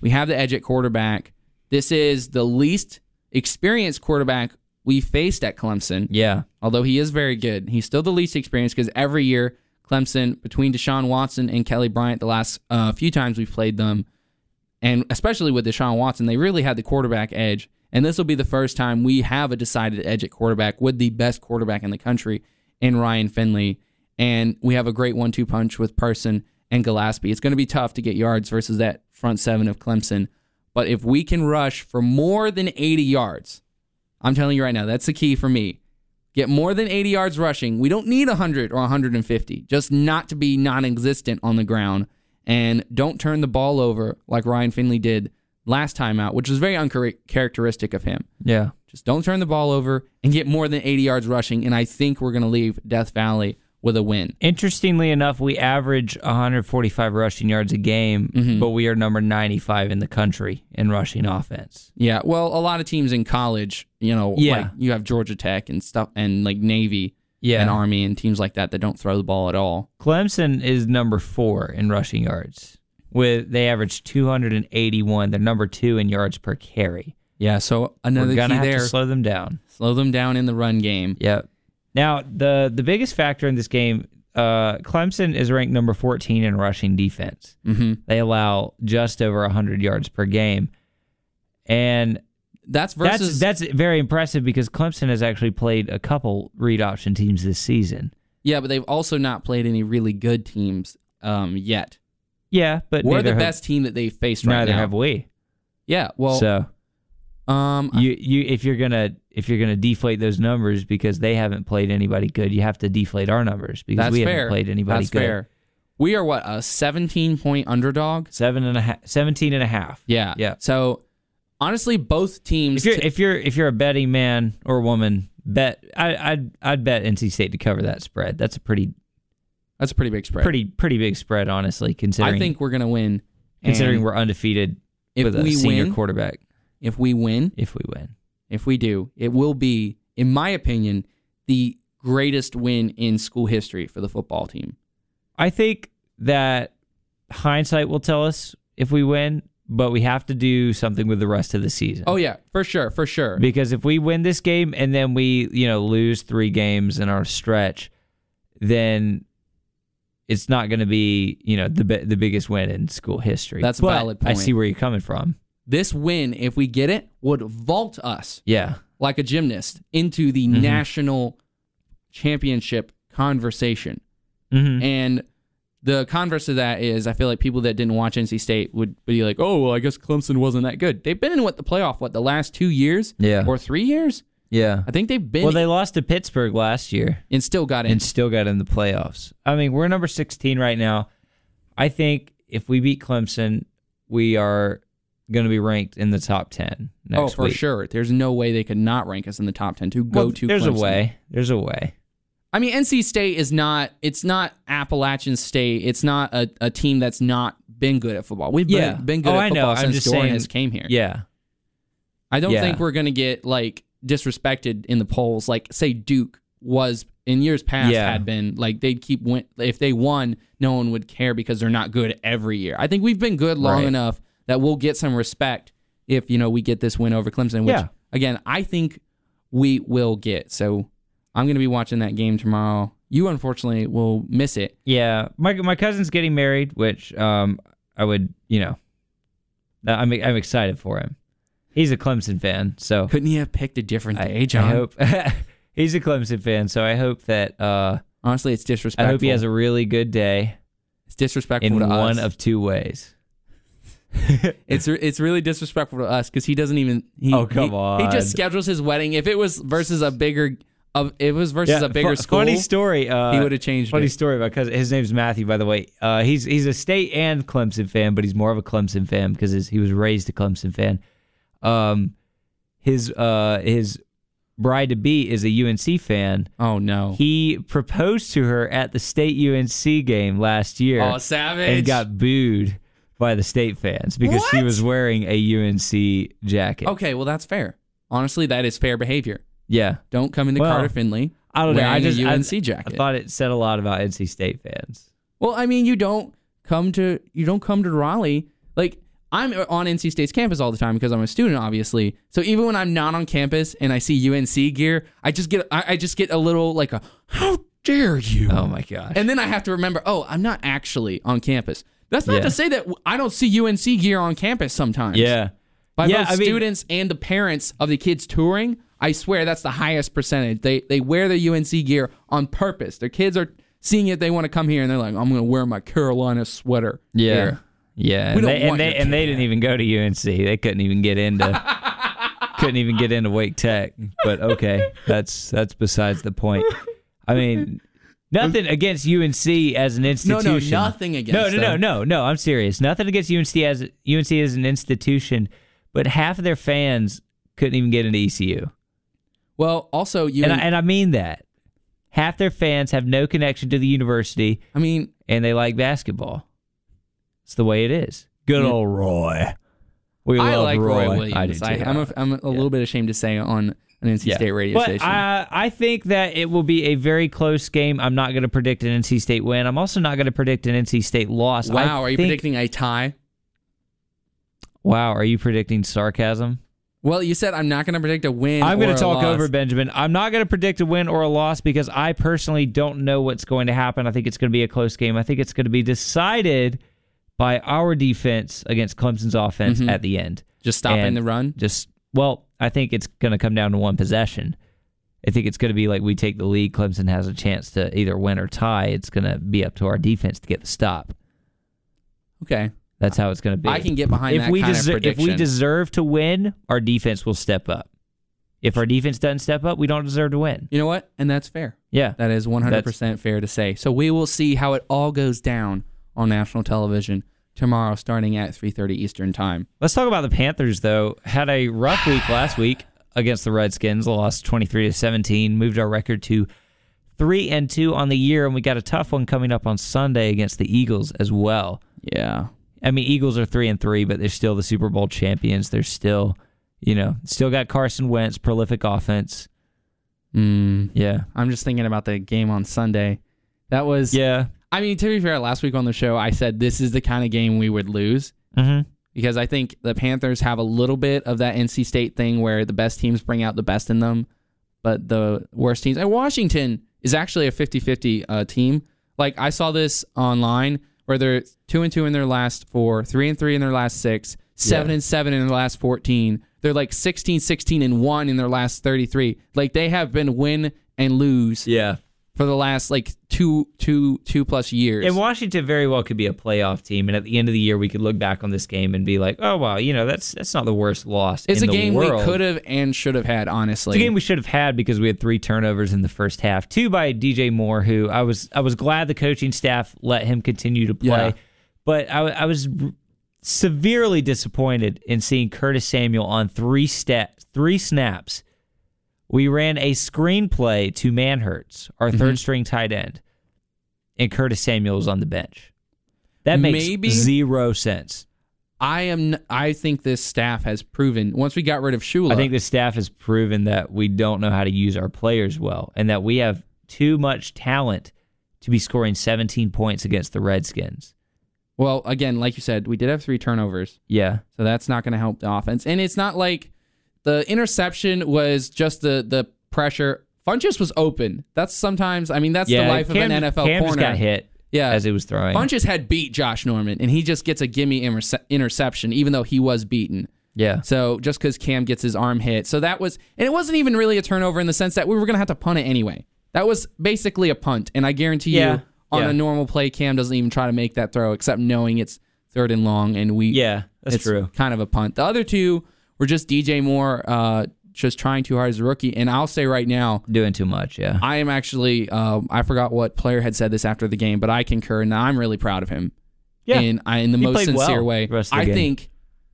Speaker 1: we have the edge at quarterback. This is the least experienced quarterback we faced at Clemson.
Speaker 2: Yeah.
Speaker 1: Although he is very good, he's still the least experienced because every year Clemson between Deshaun Watson and Kelly Bryant, the last uh, few times we've played them, and especially with Deshaun Watson, they really had the quarterback edge. And this will be the first time we have a decided edge at quarterback with the best quarterback in the country in Ryan Finley. And we have a great one two punch with Person and Gallaspy. It's going to be tough to get yards versus that front seven of Clemson. But if we can rush for more than 80 yards, I'm telling you right now, that's the key for me. Get more than 80 yards rushing. We don't need 100 or 150, just not to be non existent on the ground. And don't turn the ball over like Ryan Finley did last time out, which was very uncharacteristic of him.
Speaker 2: Yeah.
Speaker 1: Just don't turn the ball over and get more than 80 yards rushing. And I think we're going to leave Death Valley with a win.
Speaker 2: Interestingly enough, we average 145 rushing yards a game,
Speaker 1: Mm-hmm.
Speaker 2: but we are number 95 in the country in rushing offense.
Speaker 1: Yeah, well, a lot of teams in college, you know,
Speaker 2: Yeah.
Speaker 1: like you have Georgia Tech and stuff, and like Navy
Speaker 2: Yeah.
Speaker 1: and Army and teams like that that don't throw the ball at all.
Speaker 2: Clemson is number four in rushing yards. With they average 281. They're number two in yards per carry.
Speaker 1: Yeah, so another
Speaker 2: We're gonna
Speaker 1: key
Speaker 2: have
Speaker 1: there:
Speaker 2: to slow them down.
Speaker 1: slow them down in the run game.
Speaker 2: Yep. Now the the biggest factor in this game, uh, Clemson is ranked number 14 in rushing defense.
Speaker 1: Mm-hmm.
Speaker 2: They allow just over 100 yards per game. And
Speaker 1: That's versus
Speaker 2: that's that's very impressive because Clemson has actually played a couple read option teams this season.
Speaker 1: yeah, but they've also not played any really good teams um, yet.
Speaker 2: Yeah, but
Speaker 1: We're the
Speaker 2: have-
Speaker 1: best team that they've faced right
Speaker 2: neither
Speaker 1: now.
Speaker 2: Neither have we.
Speaker 1: yeah, well,
Speaker 2: so
Speaker 1: um,
Speaker 2: you you if you're gonna if you're gonna deflate those numbers because they haven't played anybody good, you have to deflate our numbers because
Speaker 1: that's
Speaker 2: we
Speaker 1: fair.
Speaker 2: haven't played anybody
Speaker 1: that's
Speaker 2: good.
Speaker 1: fair. We are what a 17 point underdog.
Speaker 2: Seven and a half, 17 and a half.
Speaker 1: Yeah,
Speaker 2: Yeah.
Speaker 1: So honestly, both teams.
Speaker 2: If you're
Speaker 1: t-
Speaker 2: if you're if you're a betting man or woman, bet I, I'd I'd bet NC State to cover that spread. That's a pretty
Speaker 1: that's a pretty big spread.
Speaker 2: pretty pretty big spread, honestly. Considering
Speaker 1: I think we're gonna win.
Speaker 2: considering we're undefeated
Speaker 1: if
Speaker 2: with a
Speaker 1: we
Speaker 2: senior
Speaker 1: win,
Speaker 2: quarterback.
Speaker 1: if we win,
Speaker 2: If we win,
Speaker 1: if we do, it will be, in my opinion, the greatest win in school history for the football team.
Speaker 2: I think that hindsight will tell us if we win, but we have to do something with the rest of the season.
Speaker 1: Oh yeah, for sure, for sure.
Speaker 2: because if we win this game and then we you know lose three games in our stretch then it's not going to be you know the the biggest win in school history
Speaker 1: That's a
Speaker 2: But
Speaker 1: valid
Speaker 2: i see where you're coming from
Speaker 1: This win, if we get it, would vault us
Speaker 2: yeah
Speaker 1: like a gymnast into the
Speaker 2: Mm-hmm.
Speaker 1: national championship conversation.
Speaker 2: hmm
Speaker 1: And the converse of that is, I feel like people that didn't watch NC State would be like, "Oh, well, I guess Clemson wasn't that good." They've been in what the playoff what the last two years,
Speaker 2: Yeah.
Speaker 1: or three years.
Speaker 2: yeah
Speaker 1: I think they've been
Speaker 2: well they lost to pittsburgh last year
Speaker 1: and still got in.
Speaker 2: and still got in the playoffs i mean we're number 16 right now i think if we beat clemson we are going to be ranked in the top 10 next
Speaker 1: oh, for
Speaker 2: week.
Speaker 1: sure. There's no way they could not rank us in the top ten to go
Speaker 2: Well,
Speaker 1: to.
Speaker 2: there's
Speaker 1: Clemson.
Speaker 2: a way there's a way
Speaker 1: I mean, NC State is not. It's not Appalachian State. It's not a, a team that's not been good at football. We've been,
Speaker 2: Yeah.
Speaker 1: been good
Speaker 2: Oh,
Speaker 1: at
Speaker 2: I know.
Speaker 1: football
Speaker 2: I'm
Speaker 1: since
Speaker 2: just
Speaker 1: Doeren
Speaker 2: saying-
Speaker 1: has came here.
Speaker 2: yeah
Speaker 1: I don't
Speaker 2: Yeah.
Speaker 1: think we're gonna get like disrespected in the polls. Like say Duke was in years past
Speaker 2: Yeah.
Speaker 1: had been like they'd keep win if they won, no one would care because they're not good every year. I think we've been good long
Speaker 2: Right.
Speaker 1: enough that we'll get some respect if you know we get this win over Clemson. Which
Speaker 2: Yeah.
Speaker 1: again, I think we will get. So I'm gonna be watching that game tomorrow. You unfortunately will miss it.
Speaker 2: Yeah, my my cousin's getting married, which um I would you know, I'm I'm excited for him. He's a Clemson fan, so
Speaker 1: Couldn't he have picked a different
Speaker 2: I,
Speaker 1: day,
Speaker 2: I
Speaker 1: John?
Speaker 2: hope he's a Clemson fan, so I hope that uh
Speaker 1: Honestly, it's disrespectful.
Speaker 2: I hope he has a really good day
Speaker 1: it's disrespectful
Speaker 2: in
Speaker 1: to
Speaker 2: one
Speaker 1: us.
Speaker 2: of two ways.
Speaker 1: It's it's really disrespectful to us because he doesn't even. He,
Speaker 2: Oh, come
Speaker 1: he-
Speaker 2: on.
Speaker 1: He just schedules his wedding. If it was versus a bigger, of it was versus a bigger
Speaker 2: fu-
Speaker 1: school,
Speaker 2: Funny story. Uh,
Speaker 1: he would have changed
Speaker 2: Funny
Speaker 1: it.
Speaker 2: story about cousin. His name's Matthew, by the way. Uh, he's he's a state and Clemson fan, but he's more of a Clemson fan because he was raised a Clemson fan. Um, his uh his bride to be is a UNC fan.
Speaker 1: Oh no!
Speaker 2: He proposed to her at the state UNC game last year
Speaker 1: oh, savage!
Speaker 2: and got booed by the state fans because she was wearing a UNC jacket.
Speaker 1: okay. Well, that's fair. Honestly, that is fair behavior.
Speaker 2: Yeah,
Speaker 1: Don't come into
Speaker 2: Well,
Speaker 1: Carter Finley.
Speaker 2: I don't know. I just I-
Speaker 1: UNC
Speaker 2: I
Speaker 1: jacket.
Speaker 2: thought it said a lot about NC State fans.
Speaker 1: Well, I mean, you don't come to you don't come to Raleigh. Like I'm on NC State's campus all the time because I'm a student, obviously. So even when I'm not on campus and I see UNC gear, I just get I, I just get a little like a how dare you?
Speaker 2: Oh my gosh.
Speaker 1: And then I have to remember, oh, I'm not actually on campus. That's not
Speaker 2: Yeah.
Speaker 1: to say that I don't see UNC gear on campus sometimes.
Speaker 2: yeah.
Speaker 1: By
Speaker 2: Yeah,
Speaker 1: both
Speaker 2: I mean-
Speaker 1: students and the parents of the kids touring, I swear that's the highest percentage. They they wear their UNC gear on purpose. Their kids are seeing it, they want to come here and they're like, I'm gonna wear my Carolina sweater.
Speaker 2: Yeah.
Speaker 1: here."
Speaker 2: Yeah.
Speaker 1: We
Speaker 2: And they, and they, and they didn't even go to UNC. They couldn't even get into couldn't even get into Wake Tech. But okay, that's that's besides the point. I mean, nothing against UNC as an institution.
Speaker 1: no, no, nothing against
Speaker 2: No, no, no, no, no. I'm serious. Nothing against UNC as UNC as an institution, but half of their fans couldn't even get into ECU,
Speaker 1: Well, also you
Speaker 2: and I, and I mean that. Half their fans have no connection to the university,
Speaker 1: I mean,
Speaker 2: and they like basketball. It's the way it is. Good old Roy. We
Speaker 1: I
Speaker 2: love
Speaker 1: like Roy,
Speaker 2: Roy.
Speaker 1: Williams.
Speaker 2: I do too.
Speaker 1: I, am a, I'm a little bit ashamed to say on an NC
Speaker 2: Yeah.
Speaker 1: State radio
Speaker 2: but
Speaker 1: station.
Speaker 2: I, I think that it will be a very close game. I'm not going to predict an NC State win. I'm also not going to predict an NC State loss. I
Speaker 1: wow, are you
Speaker 2: think-
Speaker 1: predicting a tie?
Speaker 2: Wow, are you predicting sarcasm?
Speaker 1: Well, you said I'm not going to predict a win.
Speaker 2: I'm
Speaker 1: going
Speaker 2: going
Speaker 1: to
Speaker 2: to talk over Benjamin. I'm not going to predict a win or a loss because I personally don't know what's going to happen. I think it's going to be a close game. I think it's going to be decided by our defense against Clemson's offense mm-hmm. at the end.
Speaker 1: Just stopping
Speaker 2: And
Speaker 1: the run.
Speaker 2: Just well, I think it's going to come down to one possession. I think it's going to be like we take the lead. Clemson has a chance to either win or tie. It's going to be up to our defense to get the stop.
Speaker 1: Okay.
Speaker 2: That's how it's going to be.
Speaker 1: I can get behind
Speaker 2: if
Speaker 1: that
Speaker 2: we
Speaker 1: kind of
Speaker 2: deser- if we deserve to win, our defense will step up. If our defense doesn't step up, we don't deserve to win.
Speaker 1: You know what? And that's fair.
Speaker 2: Yeah.
Speaker 1: That is 100% fair to say. So we will see how it all goes down on national television tomorrow starting at 3:30 Eastern Time.
Speaker 2: Let's talk about the Panthers though. Had a rough week last week against the Redskins, lost 23 to 17, moved our record to 3 and 2 on the year and we got a tough one coming up on Sunday against the Eagles as well.
Speaker 1: Yeah.
Speaker 2: I mean, Eagles are 3 and 3, but they're still the Super Bowl champions. They're still, you know, still got Carson Wentz, prolific offense.
Speaker 1: Mm,
Speaker 2: Yeah.
Speaker 1: I'm just thinking about the game on Sunday. That was
Speaker 2: Yeah.
Speaker 1: I mean, to be fair, last week on the show I said this is the kind of game we would lose
Speaker 2: Mhm.
Speaker 1: because I think the Panthers have a little bit of that NC State thing where the best teams bring out the best in them, but the worst teams. And Washington is actually a 50-50 uh, team. Like I saw this online where they're two and two in their last four, three and three in their last six, seven
Speaker 2: Yeah.
Speaker 1: and seven in their last 14. They're like 16, 16 and one in their last 33. Like they have been win and lose
Speaker 2: Yeah.
Speaker 1: For the last like two, two, two plus years.
Speaker 2: And Washington very well could be a playoff team, and at the end of the year, we could look back on this game and be like, "Oh wow, you know that's that's not the worst loss."
Speaker 1: it's a game
Speaker 2: world.
Speaker 1: we could have and should have had, honestly.
Speaker 2: It's a game we should have had because we had three turnovers in the first half. Two by DJ Moore, who I was I was glad the coaching staff let him continue to play,
Speaker 1: Yeah.
Speaker 2: but I, I was severely disappointed in seeing Curtis Samuel on three stat three snaps. We ran a screenplay to Manhertz, our
Speaker 1: Mm-hmm.
Speaker 2: third string tight end, and Curtis Samuel's on the bench. That makes
Speaker 1: Maybe-
Speaker 2: zero sense.
Speaker 1: I am. I think this staff has proven once we got rid of Shula.
Speaker 2: I think the staff has proven that we don't know how to use our players well and that we have too much talent to be scoring 17 points against the Redskins.
Speaker 1: Well, again, like you said, we did have three turnovers,
Speaker 2: Yeah.
Speaker 1: so that's not going to help the offense. And it's not like the interception was just the the pressure. Funchess was open. That's sometimes. I mean, that's
Speaker 2: yeah.
Speaker 1: the life
Speaker 2: Cam,
Speaker 1: of an NFL
Speaker 2: Cam
Speaker 1: corner.
Speaker 2: just got hit
Speaker 1: Yeah.
Speaker 2: as it was throwing.
Speaker 1: Funchess had beat Josh Norman, and he just gets a gimme interce- interception, even though he was beaten.
Speaker 2: Yeah.
Speaker 1: So just because Cam gets his arm hit, so that was, and it wasn't even really a turnover in the sense that we were going to have to punt it anyway. That was basically a punt, and I guarantee
Speaker 2: Yeah.
Speaker 1: you, on
Speaker 2: Yeah.
Speaker 1: a normal play, Cam doesn't even try to make that throw, except knowing it's third and long, and we,
Speaker 2: Yeah, that's
Speaker 1: it's
Speaker 2: true.
Speaker 1: kind of a punt. The other two were just DJ Moore, uh, just trying too hard as a rookie, and I'll say right now,
Speaker 2: Doing too much, yeah.
Speaker 1: I am actually, um, I forgot what player had said this after the game, but I concur, and I'm really proud of him.
Speaker 2: Yeah.
Speaker 1: in, I, in the
Speaker 2: He
Speaker 1: most
Speaker 2: played well
Speaker 1: sincere way.
Speaker 2: rest of the
Speaker 1: I
Speaker 2: game.
Speaker 1: think,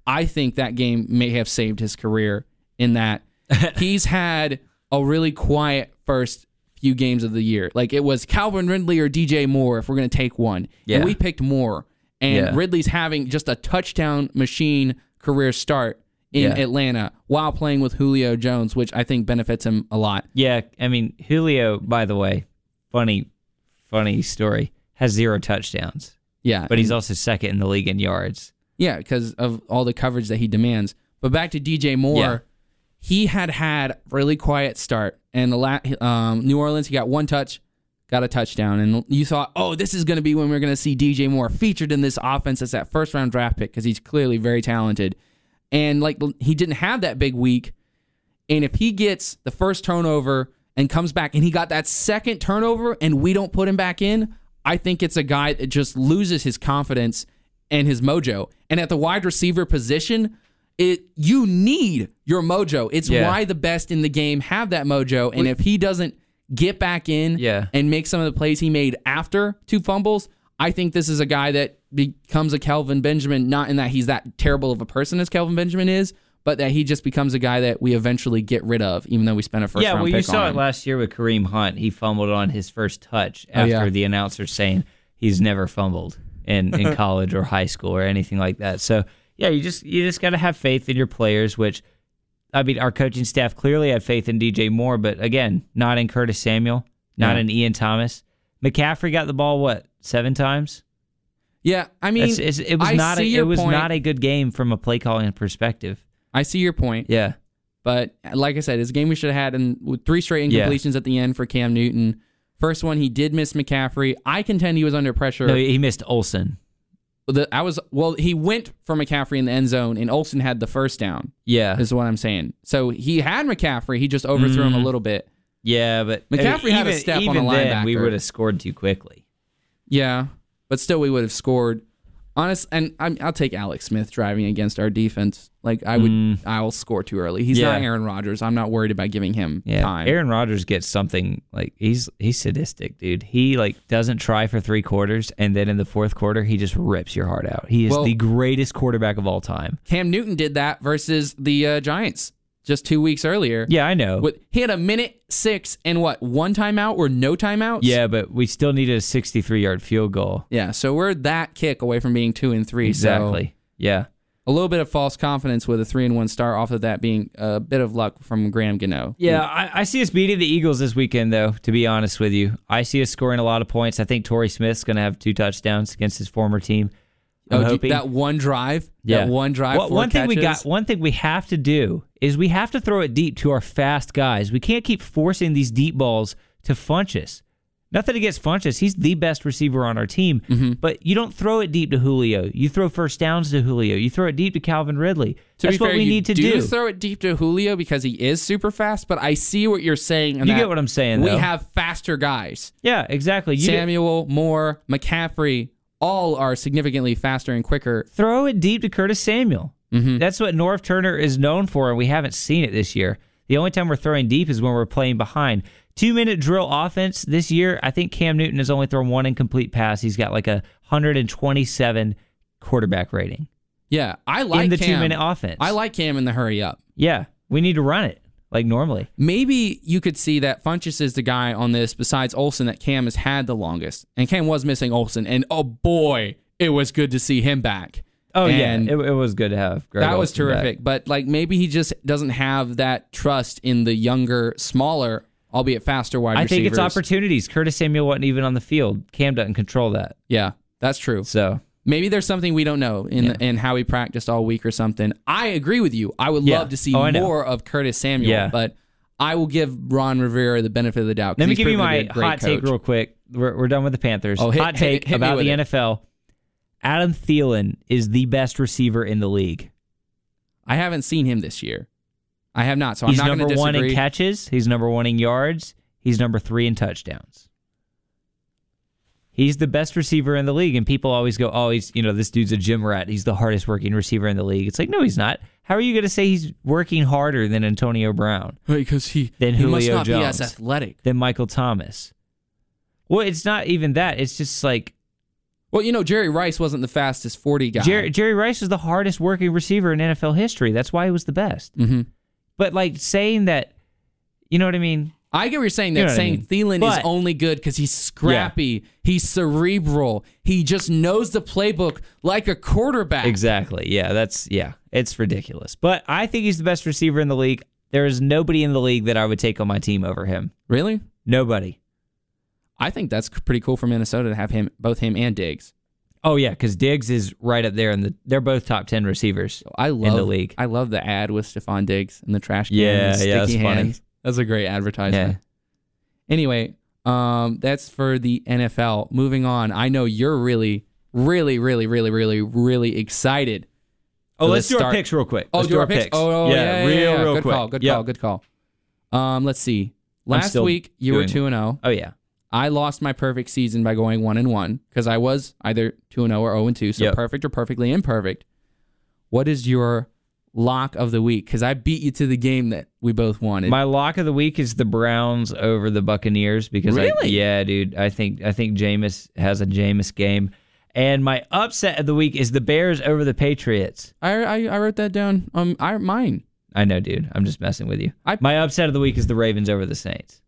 Speaker 1: I think that game may have saved his career in that he's had a really quiet first few games of the year. Like it was Calvin Ridley or DJ Moore if we're going to take one,
Speaker 2: Yeah.
Speaker 1: and we picked Moore. And
Speaker 2: Yeah.
Speaker 1: Ridley's having just a touchdown machine career start in
Speaker 2: Yeah.
Speaker 1: Atlanta while playing with Julio Jones, which I think benefits him a lot.
Speaker 2: Yeah, I mean, Julio, by the way, funny, funny story, has zero touchdowns,
Speaker 1: Yeah,
Speaker 2: but he's also second in the league in yards.
Speaker 1: Yeah, because of all the coverage that he demands. But back to DJ Moore,
Speaker 2: Yeah.
Speaker 1: he had had really quiet start, and the la- um, New Orleans he got one touch, got a touchdown, and you thought, oh, this is going to be when we're going to see DJ Moore featured in this offense as that first round draft pick because he's clearly very talented, and like he didn't have that big week, and if he gets the first turnover and comes back and he got that second turnover and we don't put him back in, I think it's a guy that just loses his confidence and his mojo. And at the wide receiver position, it you need your mojo. It's
Speaker 2: Yeah.
Speaker 1: why the best in the game have that mojo. And if he doesn't get back in
Speaker 2: Yeah.
Speaker 1: and make some of the plays he made after two fumbles, I think this is a guy that becomes a Kelvin Benjamin, not in that he's that terrible of a person as Kelvin Benjamin is, but that he just becomes a guy that we eventually get rid of, even though we spent a first
Speaker 2: yeah,
Speaker 1: round
Speaker 2: Yeah,
Speaker 1: well,
Speaker 2: you saw it last year with Kareem Hunt. He fumbled on his first touch
Speaker 1: Oh,
Speaker 2: after
Speaker 1: yeah.
Speaker 2: the announcer saying he's never fumbled in, in college or high school or anything like that. So yeah, you just you just got to have faith in your players. Which I mean, our coaching staff clearly had faith in DJ Moore, but again, not in Curtis Samuel, not
Speaker 1: Yeah.
Speaker 2: in Ian Thomas. McCaffrey got the ball what seven times?
Speaker 1: Yeah, I mean,
Speaker 2: It's, it's, it was
Speaker 1: I
Speaker 2: not a, it was
Speaker 1: point.
Speaker 2: not a good game from a play calling perspective.
Speaker 1: I see your point.
Speaker 2: Yeah,
Speaker 1: But like I said, it's a game we should have had, and with three straight
Speaker 2: Yeah.
Speaker 1: incompletions at the end for Cam Newton. First one, he did miss McCaffrey. I contend he was under pressure.
Speaker 2: No, he missed Olsen.
Speaker 1: The, I was well. He went for McCaffrey in the end zone, and Olsen had the first down.
Speaker 2: Yeah,
Speaker 1: Is what I'm saying. So he had McCaffrey. He just overthrew him a mm. little bit.
Speaker 2: yeah, but uh,
Speaker 1: McCaffrey had a
Speaker 2: even-
Speaker 1: step on
Speaker 2: even
Speaker 1: a
Speaker 2: then, we would have scored too quickly.
Speaker 1: Yeah, but still, we would have scored. Honest, and I'm, I'll take Alex Smith driving against our defense. Like I would, I'll score too early. He's not
Speaker 2: Mm.
Speaker 1: Aaron Rodgers. I'm not worried about giving him
Speaker 2: Yeah,
Speaker 1: time.
Speaker 2: Aaron Rodgers gets something like he's he's sadistic, dude. He like doesn't try for three quarters, and then in the fourth quarter, he just rips your heart out. He is
Speaker 1: Well-
Speaker 2: the greatest quarterback of all time.
Speaker 1: Cam Newton did that versus the uh, Giants just two weeks earlier.
Speaker 2: Yeah, I know.
Speaker 1: With, he had a minute six and what one timeout or no timeouts?
Speaker 2: yeah, but we still needed a 63 yard field goal.
Speaker 1: yeah. So we're that kick away from being two and three.
Speaker 2: Exactly. Yeah.
Speaker 1: A little bit of false confidence with a three and one start off of that being a bit of luck from Graham Gano.
Speaker 2: Yeah, I, I see us beating the Eagles this weekend, though, to be honest with you. I see us scoring a lot of points. I think Torrey Smith's going to have two touchdowns against his former team. I'm
Speaker 1: Oh, do-
Speaker 2: hoping.
Speaker 1: that one drive.
Speaker 2: yeah.
Speaker 1: That one drive.
Speaker 2: Well, one thing we got, one thing we have to do is we have to throw it deep to our fast guys. We can't keep forcing these deep balls to Funchess. Nothing against Funchess. He's the best receiver on our team.
Speaker 1: Mm-hmm.
Speaker 2: But you don't throw it deep to Julio. You throw first downs to Julio. You throw it deep to Calvin Ridley.
Speaker 1: To
Speaker 2: That's what we
Speaker 1: you
Speaker 2: need to
Speaker 1: do
Speaker 2: do.
Speaker 1: throw it deep to Julio because he is super fast. But I see what you're saying.
Speaker 2: You get what I'm saying,
Speaker 1: We
Speaker 2: though.
Speaker 1: have faster guys.
Speaker 2: yeah, exactly. You
Speaker 1: Samuel, Moore, McCaffrey, all are significantly faster and quicker.
Speaker 2: throw it deep to Curtis Samuel.
Speaker 1: Mm-hmm.
Speaker 2: That's what Norv Turner is known for, and we haven't seen it this year. The only time we're throwing deep is when we're playing behind. Two minute drill offense this year. I think Cam Newton has only thrown one incomplete pass. He's got like a 127 quarterback rating
Speaker 1: Yeah, I like
Speaker 2: in the
Speaker 1: Cam.
Speaker 2: two minute offense.
Speaker 1: I like Cam in the hurry up.
Speaker 2: Yeah, we need to run it like normally.
Speaker 1: Maybe you could see that Funchess is the guy on this besides Olsen that Cam has had the longest. And Cam was missing Olsen. And oh boy, it was good to see him back.
Speaker 2: Oh
Speaker 1: And
Speaker 2: yeah, it, it was good to have. Greg
Speaker 1: that was
Speaker 2: Olsen back.
Speaker 1: terrific. But like maybe he just doesn't have that trust in the younger, smaller, albeit faster wide
Speaker 2: I
Speaker 1: receivers.
Speaker 2: think it's opportunities. Curtis Samuel wasn't even on the field. Cam doesn't control that.
Speaker 1: Yeah, that's true.
Speaker 2: So
Speaker 1: Maybe there's something we don't know in
Speaker 2: Yeah.
Speaker 1: in how he practiced all week or something. I agree with you. I would
Speaker 2: Yeah.
Speaker 1: love to see
Speaker 2: Oh,
Speaker 1: more of Curtis Samuel,
Speaker 2: Yeah.
Speaker 1: but I will give Ron Rivera the benefit of the doubt.
Speaker 2: Let me give you my
Speaker 1: be a great
Speaker 2: hot take real quick. We're, we're done with the Panthers.
Speaker 1: Oh, hit-
Speaker 2: hot take
Speaker 1: hit me
Speaker 2: about the
Speaker 1: it.
Speaker 2: NFL. Adam Thielen is the best receiver in the league.
Speaker 1: I haven't seen him this year. I have not, so
Speaker 2: He's
Speaker 1: I'm not
Speaker 2: number one
Speaker 1: disagree.
Speaker 2: in catches. He's number one in yards. He's number three in touchdowns. He's the best receiver in the league, and people always go, "Oh, he's you know this dude's a gym rat. He's the hardest working receiver in the league." It's like, no, he's not. How are you going to say he's working harder than Antonio Brown,
Speaker 1: because he,
Speaker 2: Then
Speaker 1: he must
Speaker 2: Julio
Speaker 1: not be
Speaker 2: Jones.
Speaker 1: as athletic.
Speaker 2: than Michael Thomas? Well, it's not even that. It's just like
Speaker 1: Well, you know, Jerry Rice wasn't the fastest 40 guy.
Speaker 2: Jerry, Jerry Rice is the hardest working receiver in NFL history. That's why he was the best.
Speaker 1: Mhm.
Speaker 2: But like saying that, you know what I mean?
Speaker 1: I get what you're saying. That
Speaker 2: You know what I
Speaker 1: saying
Speaker 2: mean.
Speaker 1: Thielen is only good because he's scrappy. He's cerebral. He just knows the playbook like a quarterback.
Speaker 2: Exactly. Yeah, that's yeah, it's ridiculous. But I think he's the best receiver in the league. There is nobody in the league that I would take on my team over him.
Speaker 1: Really?
Speaker 2: Nobody.
Speaker 1: I think that's pretty cool for Minnesota to have him, both him and Diggs.
Speaker 2: Oh yeah, because Diggs is right up there, and the, they're both top ten receivers.
Speaker 1: I love
Speaker 2: the league.
Speaker 1: I love the ad with Stefon Diggs and the trash can.
Speaker 2: Yeah,
Speaker 1: and
Speaker 2: yeah, that's
Speaker 1: sticky
Speaker 2: funny.
Speaker 1: Hands. That's a great advertisement. Yeah. Anyway, um, that's for the NFL. Moving on. I know you're really, really, really, really, really, really excited.
Speaker 2: Oh, let's
Speaker 1: let's
Speaker 2: do our picks real quick.
Speaker 1: Oh,
Speaker 2: let's
Speaker 1: do our picks? Oh, oh, yeah, yeah,
Speaker 2: real,
Speaker 1: yeah,
Speaker 2: real
Speaker 1: good
Speaker 2: quick.
Speaker 1: call. Good
Speaker 2: Yep.
Speaker 1: call. Good call. Um, let's see. Last week you were two and zero.
Speaker 2: Oh yeah,
Speaker 1: I lost my perfect season by going one and one because I was either two and zero or zero and two, so
Speaker 2: Yep.
Speaker 1: perfect or perfectly imperfect. What is your lock of the week? Because I beat you to the game that we both wanted.
Speaker 2: my lock of the week is the Browns over the Buccaneers because I,
Speaker 1: Really?
Speaker 2: yeah, dude, I think I think Jameis has a Jameis game, and my upset of the week is the Bears over the Patriots.
Speaker 1: I, I I wrote that down. Um, I mine.
Speaker 2: I know, dude. I'm just messing with you.
Speaker 1: I-
Speaker 2: my upset of the week is the Ravens over the Saints.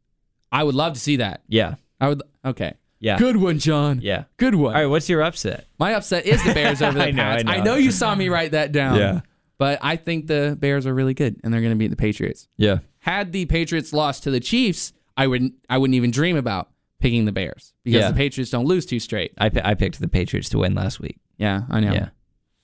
Speaker 1: I would love to see that.
Speaker 2: Yeah,
Speaker 1: I would. Okay.
Speaker 2: yeah,
Speaker 1: Good one, John.
Speaker 2: yeah.
Speaker 1: Good one.
Speaker 2: All right, what's your upset?
Speaker 1: My upset is the Bears over the
Speaker 2: I know, I
Speaker 1: Pats. I
Speaker 2: know.
Speaker 1: know you saw me write that down.
Speaker 2: Yeah.
Speaker 1: But I think the Bears are really good and they're going to beat the Patriots.
Speaker 2: Yeah,
Speaker 1: Had the Patriots lost to the Chiefs, I wouldn't I wouldn't even dream about picking the Bears because
Speaker 2: Yeah.
Speaker 1: the Patriots don't lose too straight.
Speaker 2: I I picked the Patriots to win last week.
Speaker 1: Yeah, I know.
Speaker 2: Yeah,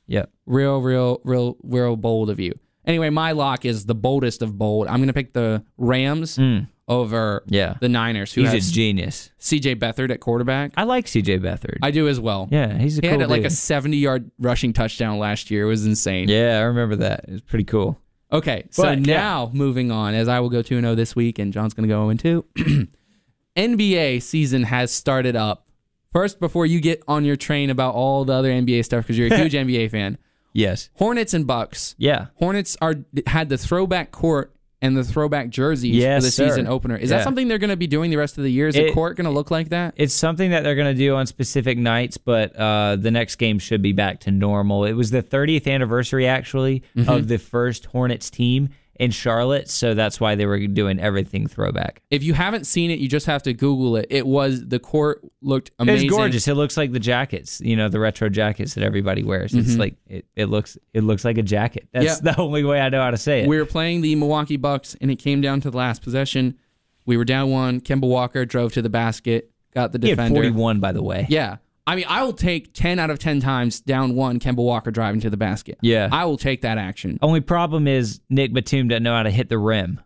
Speaker 2: yep.
Speaker 1: Real real real real bold of you. Anyway, my lock is the boldest of bold. I'm going to pick the Rams
Speaker 2: hmm. Over. Yeah.
Speaker 1: the Niners, who
Speaker 2: He's a genius.
Speaker 1: C.J. Beathard at quarterback.
Speaker 2: I like CJ Beathard.
Speaker 1: I do as well.
Speaker 2: yeah, he's a
Speaker 1: He
Speaker 2: cool
Speaker 1: had like a 70 yard rushing touchdown last year. It was insane.
Speaker 2: Yeah, I remember that. It was pretty cool.
Speaker 1: Okay, so
Speaker 2: But, yeah.
Speaker 1: now moving on, as I will go 2 0 this week, and John's going to go 0 2. NBA season has started up. First, before you get on your train about all the other NBA stuff, because you're a huge NBA fan,
Speaker 2: Yes.
Speaker 1: Hornets and Bucks.
Speaker 2: Yeah.
Speaker 1: Hornets are had the throwback court and the throwback jerseys
Speaker 2: Yes,
Speaker 1: for the
Speaker 2: sir.
Speaker 1: season opener. Is
Speaker 2: Yeah.
Speaker 1: that something they're going to be doing the rest of the year? Is the court going to look like that?
Speaker 2: It's something that they're going to do on specific nights, but uh, the next game should be back to normal. It was the 30th anniversary, actually,
Speaker 1: Mm-hmm.
Speaker 2: of the first Hornets team in Charlotte, so that's why they were doing everything throwback.
Speaker 1: if you haven't seen it, you just have to Google it. It was the court looked amazing.
Speaker 2: It's gorgeous. It looks like the jackets, you know, the retro jackets that everybody wears. It's like it, it looks it looks like a jacket. That's
Speaker 1: Mm-hmm.
Speaker 2: The only way I know how to say it.
Speaker 1: We were playing the Milwaukee Bucks, and it came down to the last possession. We were down one. Kemba Walker drove to the basket, got the defender.
Speaker 2: he had
Speaker 1: defender.
Speaker 2: 41, by the way.
Speaker 1: Yeah. I mean, I will take 10 out of 10 times down one, Kemba Walker driving to the basket.
Speaker 2: Yeah.
Speaker 1: I will take that action.
Speaker 2: Only problem is Nick Batum doesn't know how to hit the rim.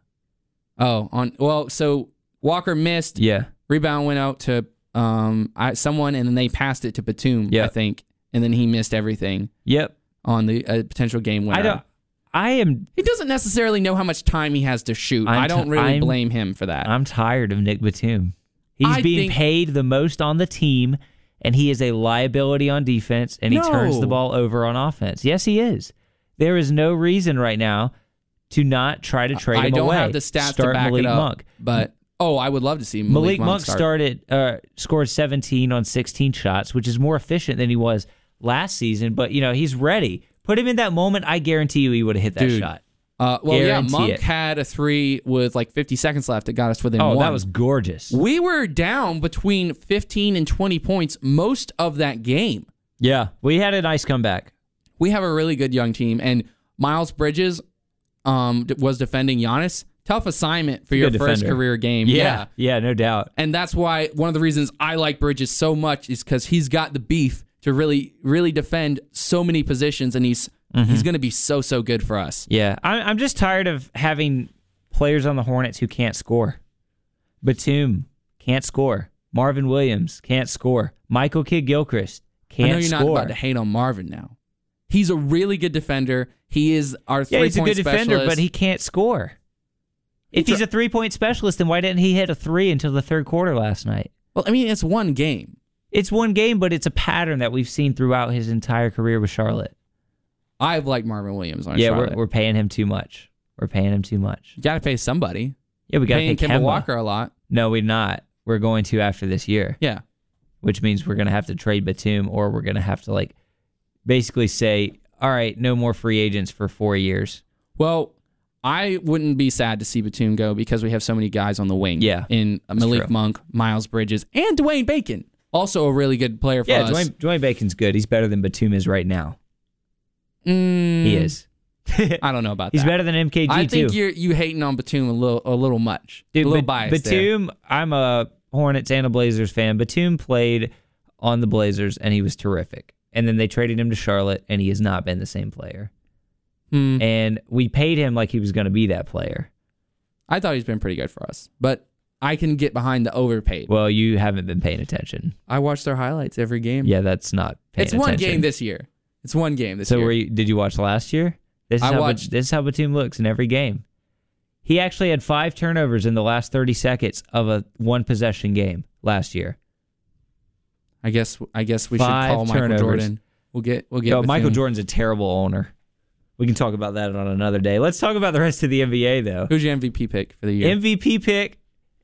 Speaker 1: Oh, on well, so Walker missed.
Speaker 2: Yeah.
Speaker 1: Rebound went out to um I, someone, and then they passed it to Batum,
Speaker 2: Yeah.
Speaker 1: I think. And then he missed everything
Speaker 2: Yep.
Speaker 1: on the uh, potential game winner.
Speaker 2: I don't. I am.
Speaker 1: he doesn't necessarily know how much time he has to shoot.
Speaker 2: I'm
Speaker 1: I don't really
Speaker 2: I'm-
Speaker 1: blame him for that.
Speaker 2: I'm tired of Nick Batum. He's
Speaker 1: I
Speaker 2: being
Speaker 1: think-
Speaker 2: paid the most on the team, and he is a liability on defense, and he turns the ball over on offense. Yes, he is. There is no reason right now to not try to trade
Speaker 1: I
Speaker 2: him
Speaker 1: don't
Speaker 2: away.
Speaker 1: have the stats
Speaker 2: Start
Speaker 1: to back
Speaker 2: Malik
Speaker 1: it up,
Speaker 2: Monk.
Speaker 1: but oh, I would love to see
Speaker 2: Malik,
Speaker 1: Malik,
Speaker 2: Monk,
Speaker 1: start.
Speaker 2: started uh, scored 17 on 16 shots, which is more efficient than he was last season. But you know he's ready. Put him in that moment. I guarantee you he would have hit that
Speaker 1: Dude,
Speaker 2: shot.
Speaker 1: Uh, well, yeah, Monk
Speaker 2: it.
Speaker 1: had a three with like 50 seconds left that got us within
Speaker 2: Oh,
Speaker 1: one.
Speaker 2: that was gorgeous.
Speaker 1: We were down between 15 and 20 points most of that game.
Speaker 2: Yeah, we had a nice comeback.
Speaker 1: We have a really good young team, and Miles Bridges um, was defending Giannis. Tough assignment for your
Speaker 2: Good
Speaker 1: first
Speaker 2: defender.
Speaker 1: career game.
Speaker 2: Yeah, yeah, no doubt.
Speaker 1: And that's why one of the reasons I like Bridges so much is because he's got the beef to really, really defend so many positions, and he's
Speaker 2: Mm-hmm.
Speaker 1: he's going to be so so good for us.
Speaker 2: Yeah, I'm, I'm just tired of having players on the Hornets who can't score. Batum can't score. Marvin Williams can't score. Michael Kidd Gilchrist can't score.
Speaker 1: I know you're
Speaker 2: score.
Speaker 1: not about to hate on Marvin now. He's a really good defender. He is our
Speaker 2: yeah,
Speaker 1: three
Speaker 2: he's a good defender, but he can't score. If he's a three point specialist, then why didn't he hit a three until the third quarter last night?
Speaker 1: well, I mean, it's one game.
Speaker 2: It's one game, but it's a pattern that we've seen throughout his entire career with Charlotte.
Speaker 1: I've liked Marvin Williams on
Speaker 2: yeah,
Speaker 1: Charlotte.
Speaker 2: we're, we're paying him too much. We're paying him too much.
Speaker 1: you got to pay somebody.
Speaker 2: Yeah, we got to
Speaker 1: Paying
Speaker 2: pay
Speaker 1: Kemba. Walker a lot.
Speaker 2: No, we're not. We're going to after this year.
Speaker 1: Yeah.
Speaker 2: which means we're going to have to trade Batum or we're going to have to like basically say, all right, no more free agents for four years.
Speaker 1: Well, I wouldn't be sad to see Batum go because we have so many guys on the wing.
Speaker 2: Yeah,
Speaker 1: In Malik
Speaker 2: true.
Speaker 1: Monk, Miles Bridges, and Dwayne Bacon. Also a really good player for
Speaker 2: Yeah,
Speaker 1: us.
Speaker 2: Dwayne, Dwayne Bacon's good. He's better than Batum is right now.
Speaker 1: Mm,
Speaker 2: He is.
Speaker 1: I don't know about that.
Speaker 2: He's
Speaker 1: that.
Speaker 2: better than MKG
Speaker 1: I think
Speaker 2: too.
Speaker 1: you're you hating on Batum a little a little much.
Speaker 2: Dude,
Speaker 1: a little
Speaker 2: Bat-
Speaker 1: biased there.
Speaker 2: Batum, I'm a Hornets and a Blazers fan. Batum played on the Blazers and he was terrific. And then they traded him to Charlotte and he has not been the same player.
Speaker 1: Hmm.
Speaker 2: And we paid him like he was going to be that player.
Speaker 1: I thought he's been pretty good for us, but I can get behind the overpaid.
Speaker 2: Well, you haven't been paying attention.
Speaker 1: I watch their highlights every game.
Speaker 2: Yeah, that's not paying
Speaker 1: it's one game this year. It's one game this year.
Speaker 2: So
Speaker 1: year.
Speaker 2: were you, did you watch last year? This is
Speaker 1: I
Speaker 2: how
Speaker 1: watched-
Speaker 2: this is how Batum looks in every game. He actually had five turnovers in the last 30 seconds of a one possession game last year.
Speaker 1: I guess I guess we
Speaker 2: Five
Speaker 1: should call Michael
Speaker 2: turnovers.
Speaker 1: Jordan. We'll get we'll get
Speaker 2: Yo, Michael. Jordan's a terrible owner. We can talk about that on another day. Let's talk about the rest of the NBA though.
Speaker 1: Who's your MVP pick for the year?
Speaker 2: MVP pick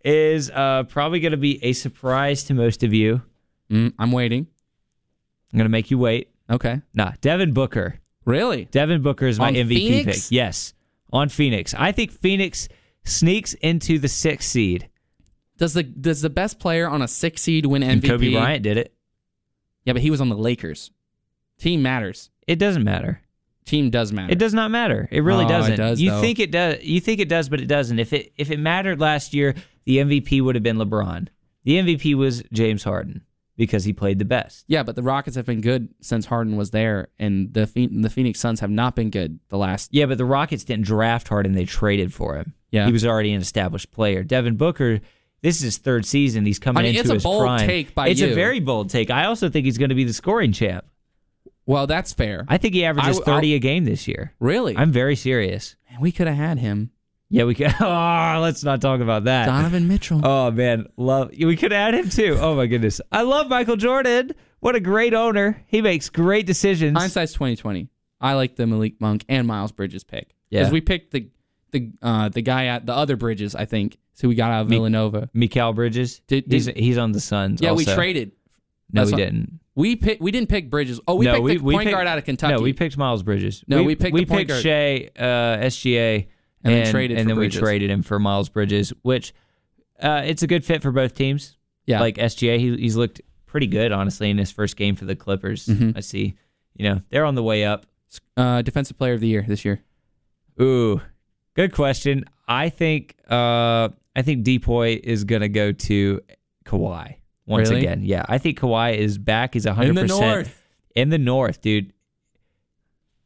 Speaker 2: is uh, probably going to be a surprise to most of you.
Speaker 1: Mm, I'm waiting.
Speaker 2: I'm going to make you wait.
Speaker 1: Okay.
Speaker 2: Nah, Devin Booker.
Speaker 1: Really?
Speaker 2: Devin Booker is my
Speaker 1: On
Speaker 2: MVP
Speaker 1: Phoenix?
Speaker 2: pick. Yes, on Phoenix. I think Phoenix sneaks into the sixth seed.
Speaker 1: Does the does the best player on a six seed win MVP? And?
Speaker 2: Kobe Bryant did it.
Speaker 1: Yeah, but he was on the Lakers. Team matters.
Speaker 2: It doesn't matter.
Speaker 1: Team does matter.
Speaker 2: It does not matter. It really
Speaker 1: Oh,
Speaker 2: doesn't.
Speaker 1: does,
Speaker 2: you
Speaker 1: though.
Speaker 2: think it does. You think it does, but it doesn't. If it if it mattered last year, the MVP would have been LeBron. The MVP was James Harden. Because he played the best.
Speaker 1: Yeah, but the Rockets have been good since Harden was there, and the the Phoenix Suns have not been good the last.
Speaker 2: Yeah, but the Rockets didn't draft Harden; they traded for him.
Speaker 1: Yeah.
Speaker 2: he was already an established player. Devin Booker, this is his third season. He's coming
Speaker 1: I mean,
Speaker 2: into
Speaker 1: it's a
Speaker 2: his
Speaker 1: bold
Speaker 2: prime.
Speaker 1: take by
Speaker 2: it's
Speaker 1: you.
Speaker 2: a very bold take. I also think he's going to be the scoring champ.
Speaker 1: Well, that's fair.
Speaker 2: I think he averages
Speaker 1: I-
Speaker 2: 30 a game this year.
Speaker 1: really,
Speaker 2: I'm very serious.
Speaker 1: Man, we could have had him,
Speaker 2: Yeah, we could. Oh, let's not talk about that.
Speaker 1: Donovan Mitchell.
Speaker 2: Oh man, love. We could add him too. Oh my goodness, I love Michael Jordan. What a great owner. He makes great decisions.
Speaker 1: Hindsight's twenty twenty. I like the Malik Monk and Miles Bridges pick
Speaker 2: Yeah.
Speaker 1: because we picked the the uh, the guy at the other Bridges. I think so. We got out of Villanova.
Speaker 2: Mikal Bridges.
Speaker 1: Did-
Speaker 2: he's
Speaker 1: did-
Speaker 2: he's on the Suns.
Speaker 1: Yeah, we traded.
Speaker 2: No,
Speaker 1: That's
Speaker 2: we didn't.
Speaker 1: We pick. We didn't pick Bridges. Oh, we
Speaker 2: no,
Speaker 1: picked
Speaker 2: we,
Speaker 1: the
Speaker 2: we
Speaker 1: point
Speaker 2: picked-
Speaker 1: guard out of Kentucky.
Speaker 2: No, we picked Miles Bridges.
Speaker 1: No, we picked
Speaker 2: we
Speaker 1: the point
Speaker 2: picked
Speaker 1: guard.
Speaker 2: Shai uh, SGA
Speaker 1: And then traded
Speaker 2: and then
Speaker 1: Bridges.
Speaker 2: we traded him for Miles Bridges, which uh, it's a good fit for both teams.
Speaker 1: Yeah.
Speaker 2: like SGA, he, he's looked pretty good honestly in his first game for the Clippers.
Speaker 1: Mm-hmm.
Speaker 2: I see. You know they're on the way up.
Speaker 1: uh, defensive player of the year this year.
Speaker 2: Ooh, good question. I think uh, I think DPOY is gonna go to Kawhi once
Speaker 1: Really?
Speaker 2: again. Yeah, I think Kawhi is back. He's hundred percent
Speaker 1: North.
Speaker 2: in the North, dude.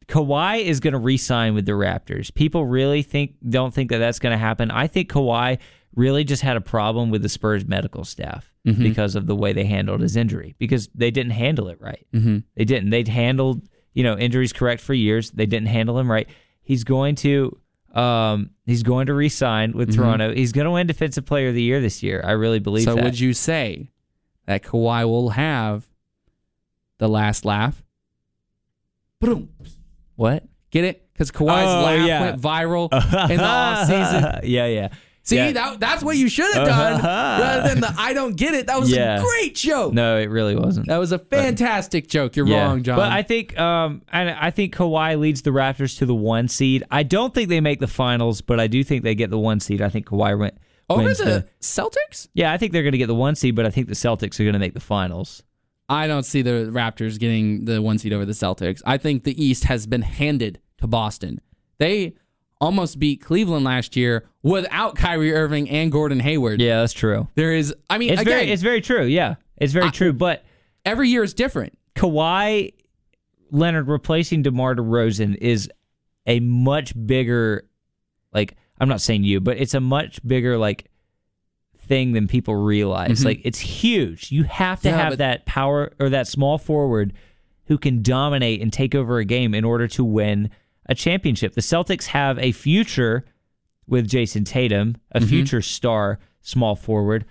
Speaker 2: Kawhi is going to re-sign with the Raptors. People really think don't think that that's going to happen. I think Kawhi really just had a problem with the Spurs medical staff
Speaker 1: Mm-hmm.
Speaker 2: because of the way they handled his injury because they didn't handle it right.
Speaker 1: Mm-hmm.
Speaker 2: They didn't. They'd handled you know injuries correct for years. They didn't handle him right. He's going to um he's going to re-sign with Toronto. He's going to win Defensive Player of the Year this year. I really believe
Speaker 1: So
Speaker 2: that.
Speaker 1: would you say that Kawhi will have the last laugh? Boom.
Speaker 2: What?
Speaker 1: Get it? Because Kawhi's
Speaker 2: Oh,
Speaker 1: laugh
Speaker 2: yeah.
Speaker 1: went viral in the off season.
Speaker 2: yeah, yeah.
Speaker 1: See,
Speaker 2: Yeah.
Speaker 1: that, that's what you should have done rather than the I don't get it. That was
Speaker 2: Yeah.
Speaker 1: a great joke.
Speaker 2: No, it really wasn't.
Speaker 1: That was a fantastic joke. You're
Speaker 2: Yeah.
Speaker 1: wrong, John.
Speaker 2: But I think um I, I think Kawhi leads the Raptors to the one seed. I don't think they make the finals, but I do think they get the one seed. I think Kawhi went
Speaker 1: Over
Speaker 2: wins
Speaker 1: the, Celtics?
Speaker 2: Yeah, I think they're going to get the one seed, but I think the Celtics are going to make the finals.
Speaker 1: I don't see the Raptors getting the one seed over the Celtics. I think the East has been handed to Boston. They almost beat Cleveland last year without Kyrie Irving and Gordon Hayward.
Speaker 2: Yeah, that's true.
Speaker 1: There is, I mean,
Speaker 2: It's
Speaker 1: again,
Speaker 2: very it's very true. Yeah. It's very
Speaker 1: I-
Speaker 2: true, but
Speaker 1: every year is different.
Speaker 2: Kawhi Leonard replacing DeMar DeRozan is a much bigger like I'm not saying you, but it's a much bigger like thing than people realize. Like it's huge. You have to
Speaker 1: Mm-hmm. Yeah,
Speaker 2: have
Speaker 1: but-
Speaker 2: that power or that small forward who can dominate and take over a game in order to win a championship. The Celtics have a future with Jayson Tatum, a
Speaker 1: Mm-hmm.
Speaker 2: future star small forward.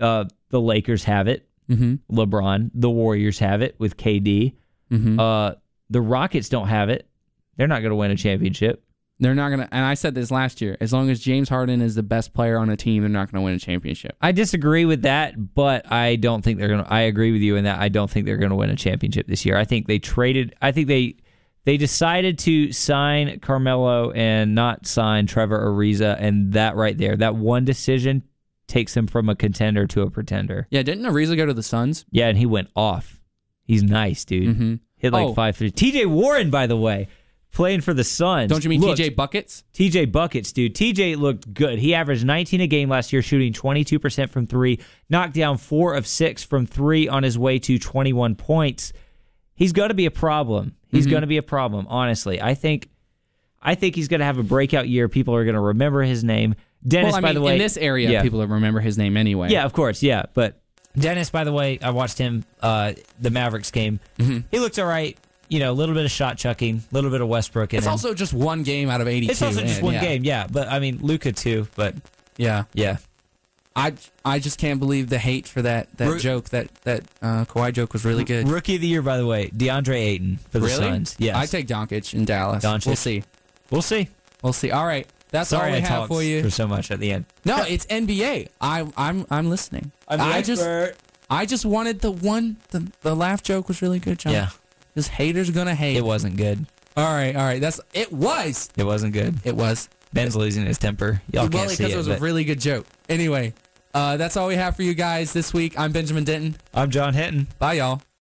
Speaker 2: Uh, the Lakers have it.
Speaker 1: Mm-hmm.
Speaker 2: LeBron. The Warriors have it with KD.
Speaker 1: Mm-hmm.
Speaker 2: Uh, the Rockets don't have it. They're not going to win a championship.
Speaker 1: They're not going to, and I said this last year, as long as James Harden is the best player on a team, they're not going to win a championship.
Speaker 2: I disagree with that, but I don't think they're going to. I agree with you in that I don't think they're going to win a championship this year. I think they traded. I think they they decided to sign Carmelo and not sign Trevor Ariza, and that right there, that one decision takes them from a contender to a pretender.
Speaker 1: Yeah, didn't Ariza go to the Suns?
Speaker 2: Yeah, and he went off. He's nice, dude.
Speaker 1: Mm-hmm.
Speaker 2: Hit like
Speaker 1: Oh.
Speaker 2: five three. T.J. Warren, by the way, playing for the Suns.
Speaker 1: Don't you mean
Speaker 2: looked-
Speaker 1: TJ Buckets?
Speaker 2: TJ buckets, dude. TJ looked good. He averaged 19 a game last year, shooting 22% from three, knocked down four of six from three on his way to 21 points. He's going to be a problem. He's
Speaker 1: Mm-hmm.
Speaker 2: going to be a problem. Honestly, I think, I think he's going to have a breakout year. People are going to remember his name. Dennis,
Speaker 1: well, I
Speaker 2: by the way,
Speaker 1: in this area,
Speaker 2: yeah.
Speaker 1: people remember his name anyway.
Speaker 2: Yeah, of course, yeah. But Dennis, by the way, I watched him uh the Mavericks game.
Speaker 1: Mm-hmm.
Speaker 2: He looked all right. You know, a little bit of shot chucking, a little bit of Westbrook in
Speaker 1: It's
Speaker 2: him.
Speaker 1: also just one game out of 82.
Speaker 2: it's also just
Speaker 1: and
Speaker 2: one
Speaker 1: yeah.
Speaker 2: game, yeah. But I mean, Luka too. But
Speaker 1: Yeah.
Speaker 2: yeah,
Speaker 1: I, I just can't believe the hate for that, that
Speaker 2: Ru-
Speaker 1: joke. That that uh, Kawhi joke was really good.
Speaker 2: Rookie of the year, by the way, DeAndre Ayton for the
Speaker 1: really?
Speaker 2: Suns. Yes,
Speaker 1: I take Doncic in Dallas.
Speaker 2: Doncic.
Speaker 1: We'll see.
Speaker 2: We'll see.
Speaker 1: We'll see. All right. That's
Speaker 2: Sorry,
Speaker 1: all we
Speaker 2: I
Speaker 1: have for you.
Speaker 2: For so much at the end.
Speaker 1: No, it's NBA. I I'm I'm listening. I just I just wanted the one the, the laugh joke was really good, John.
Speaker 2: Yeah,
Speaker 1: Just haters gonna hate.
Speaker 2: it wasn't good.
Speaker 1: all right, all right. That's it was.
Speaker 2: It wasn't good.
Speaker 1: It was.
Speaker 2: Ben's losing his temper. Y'all
Speaker 1: well,
Speaker 2: can't see
Speaker 1: because
Speaker 2: it.
Speaker 1: it was
Speaker 2: but
Speaker 1: a really good joke. Anyway, uh, that's all we have for you guys this week. I'm Benjamin Denton.
Speaker 2: I'm John Hinton.
Speaker 1: Bye, y'all.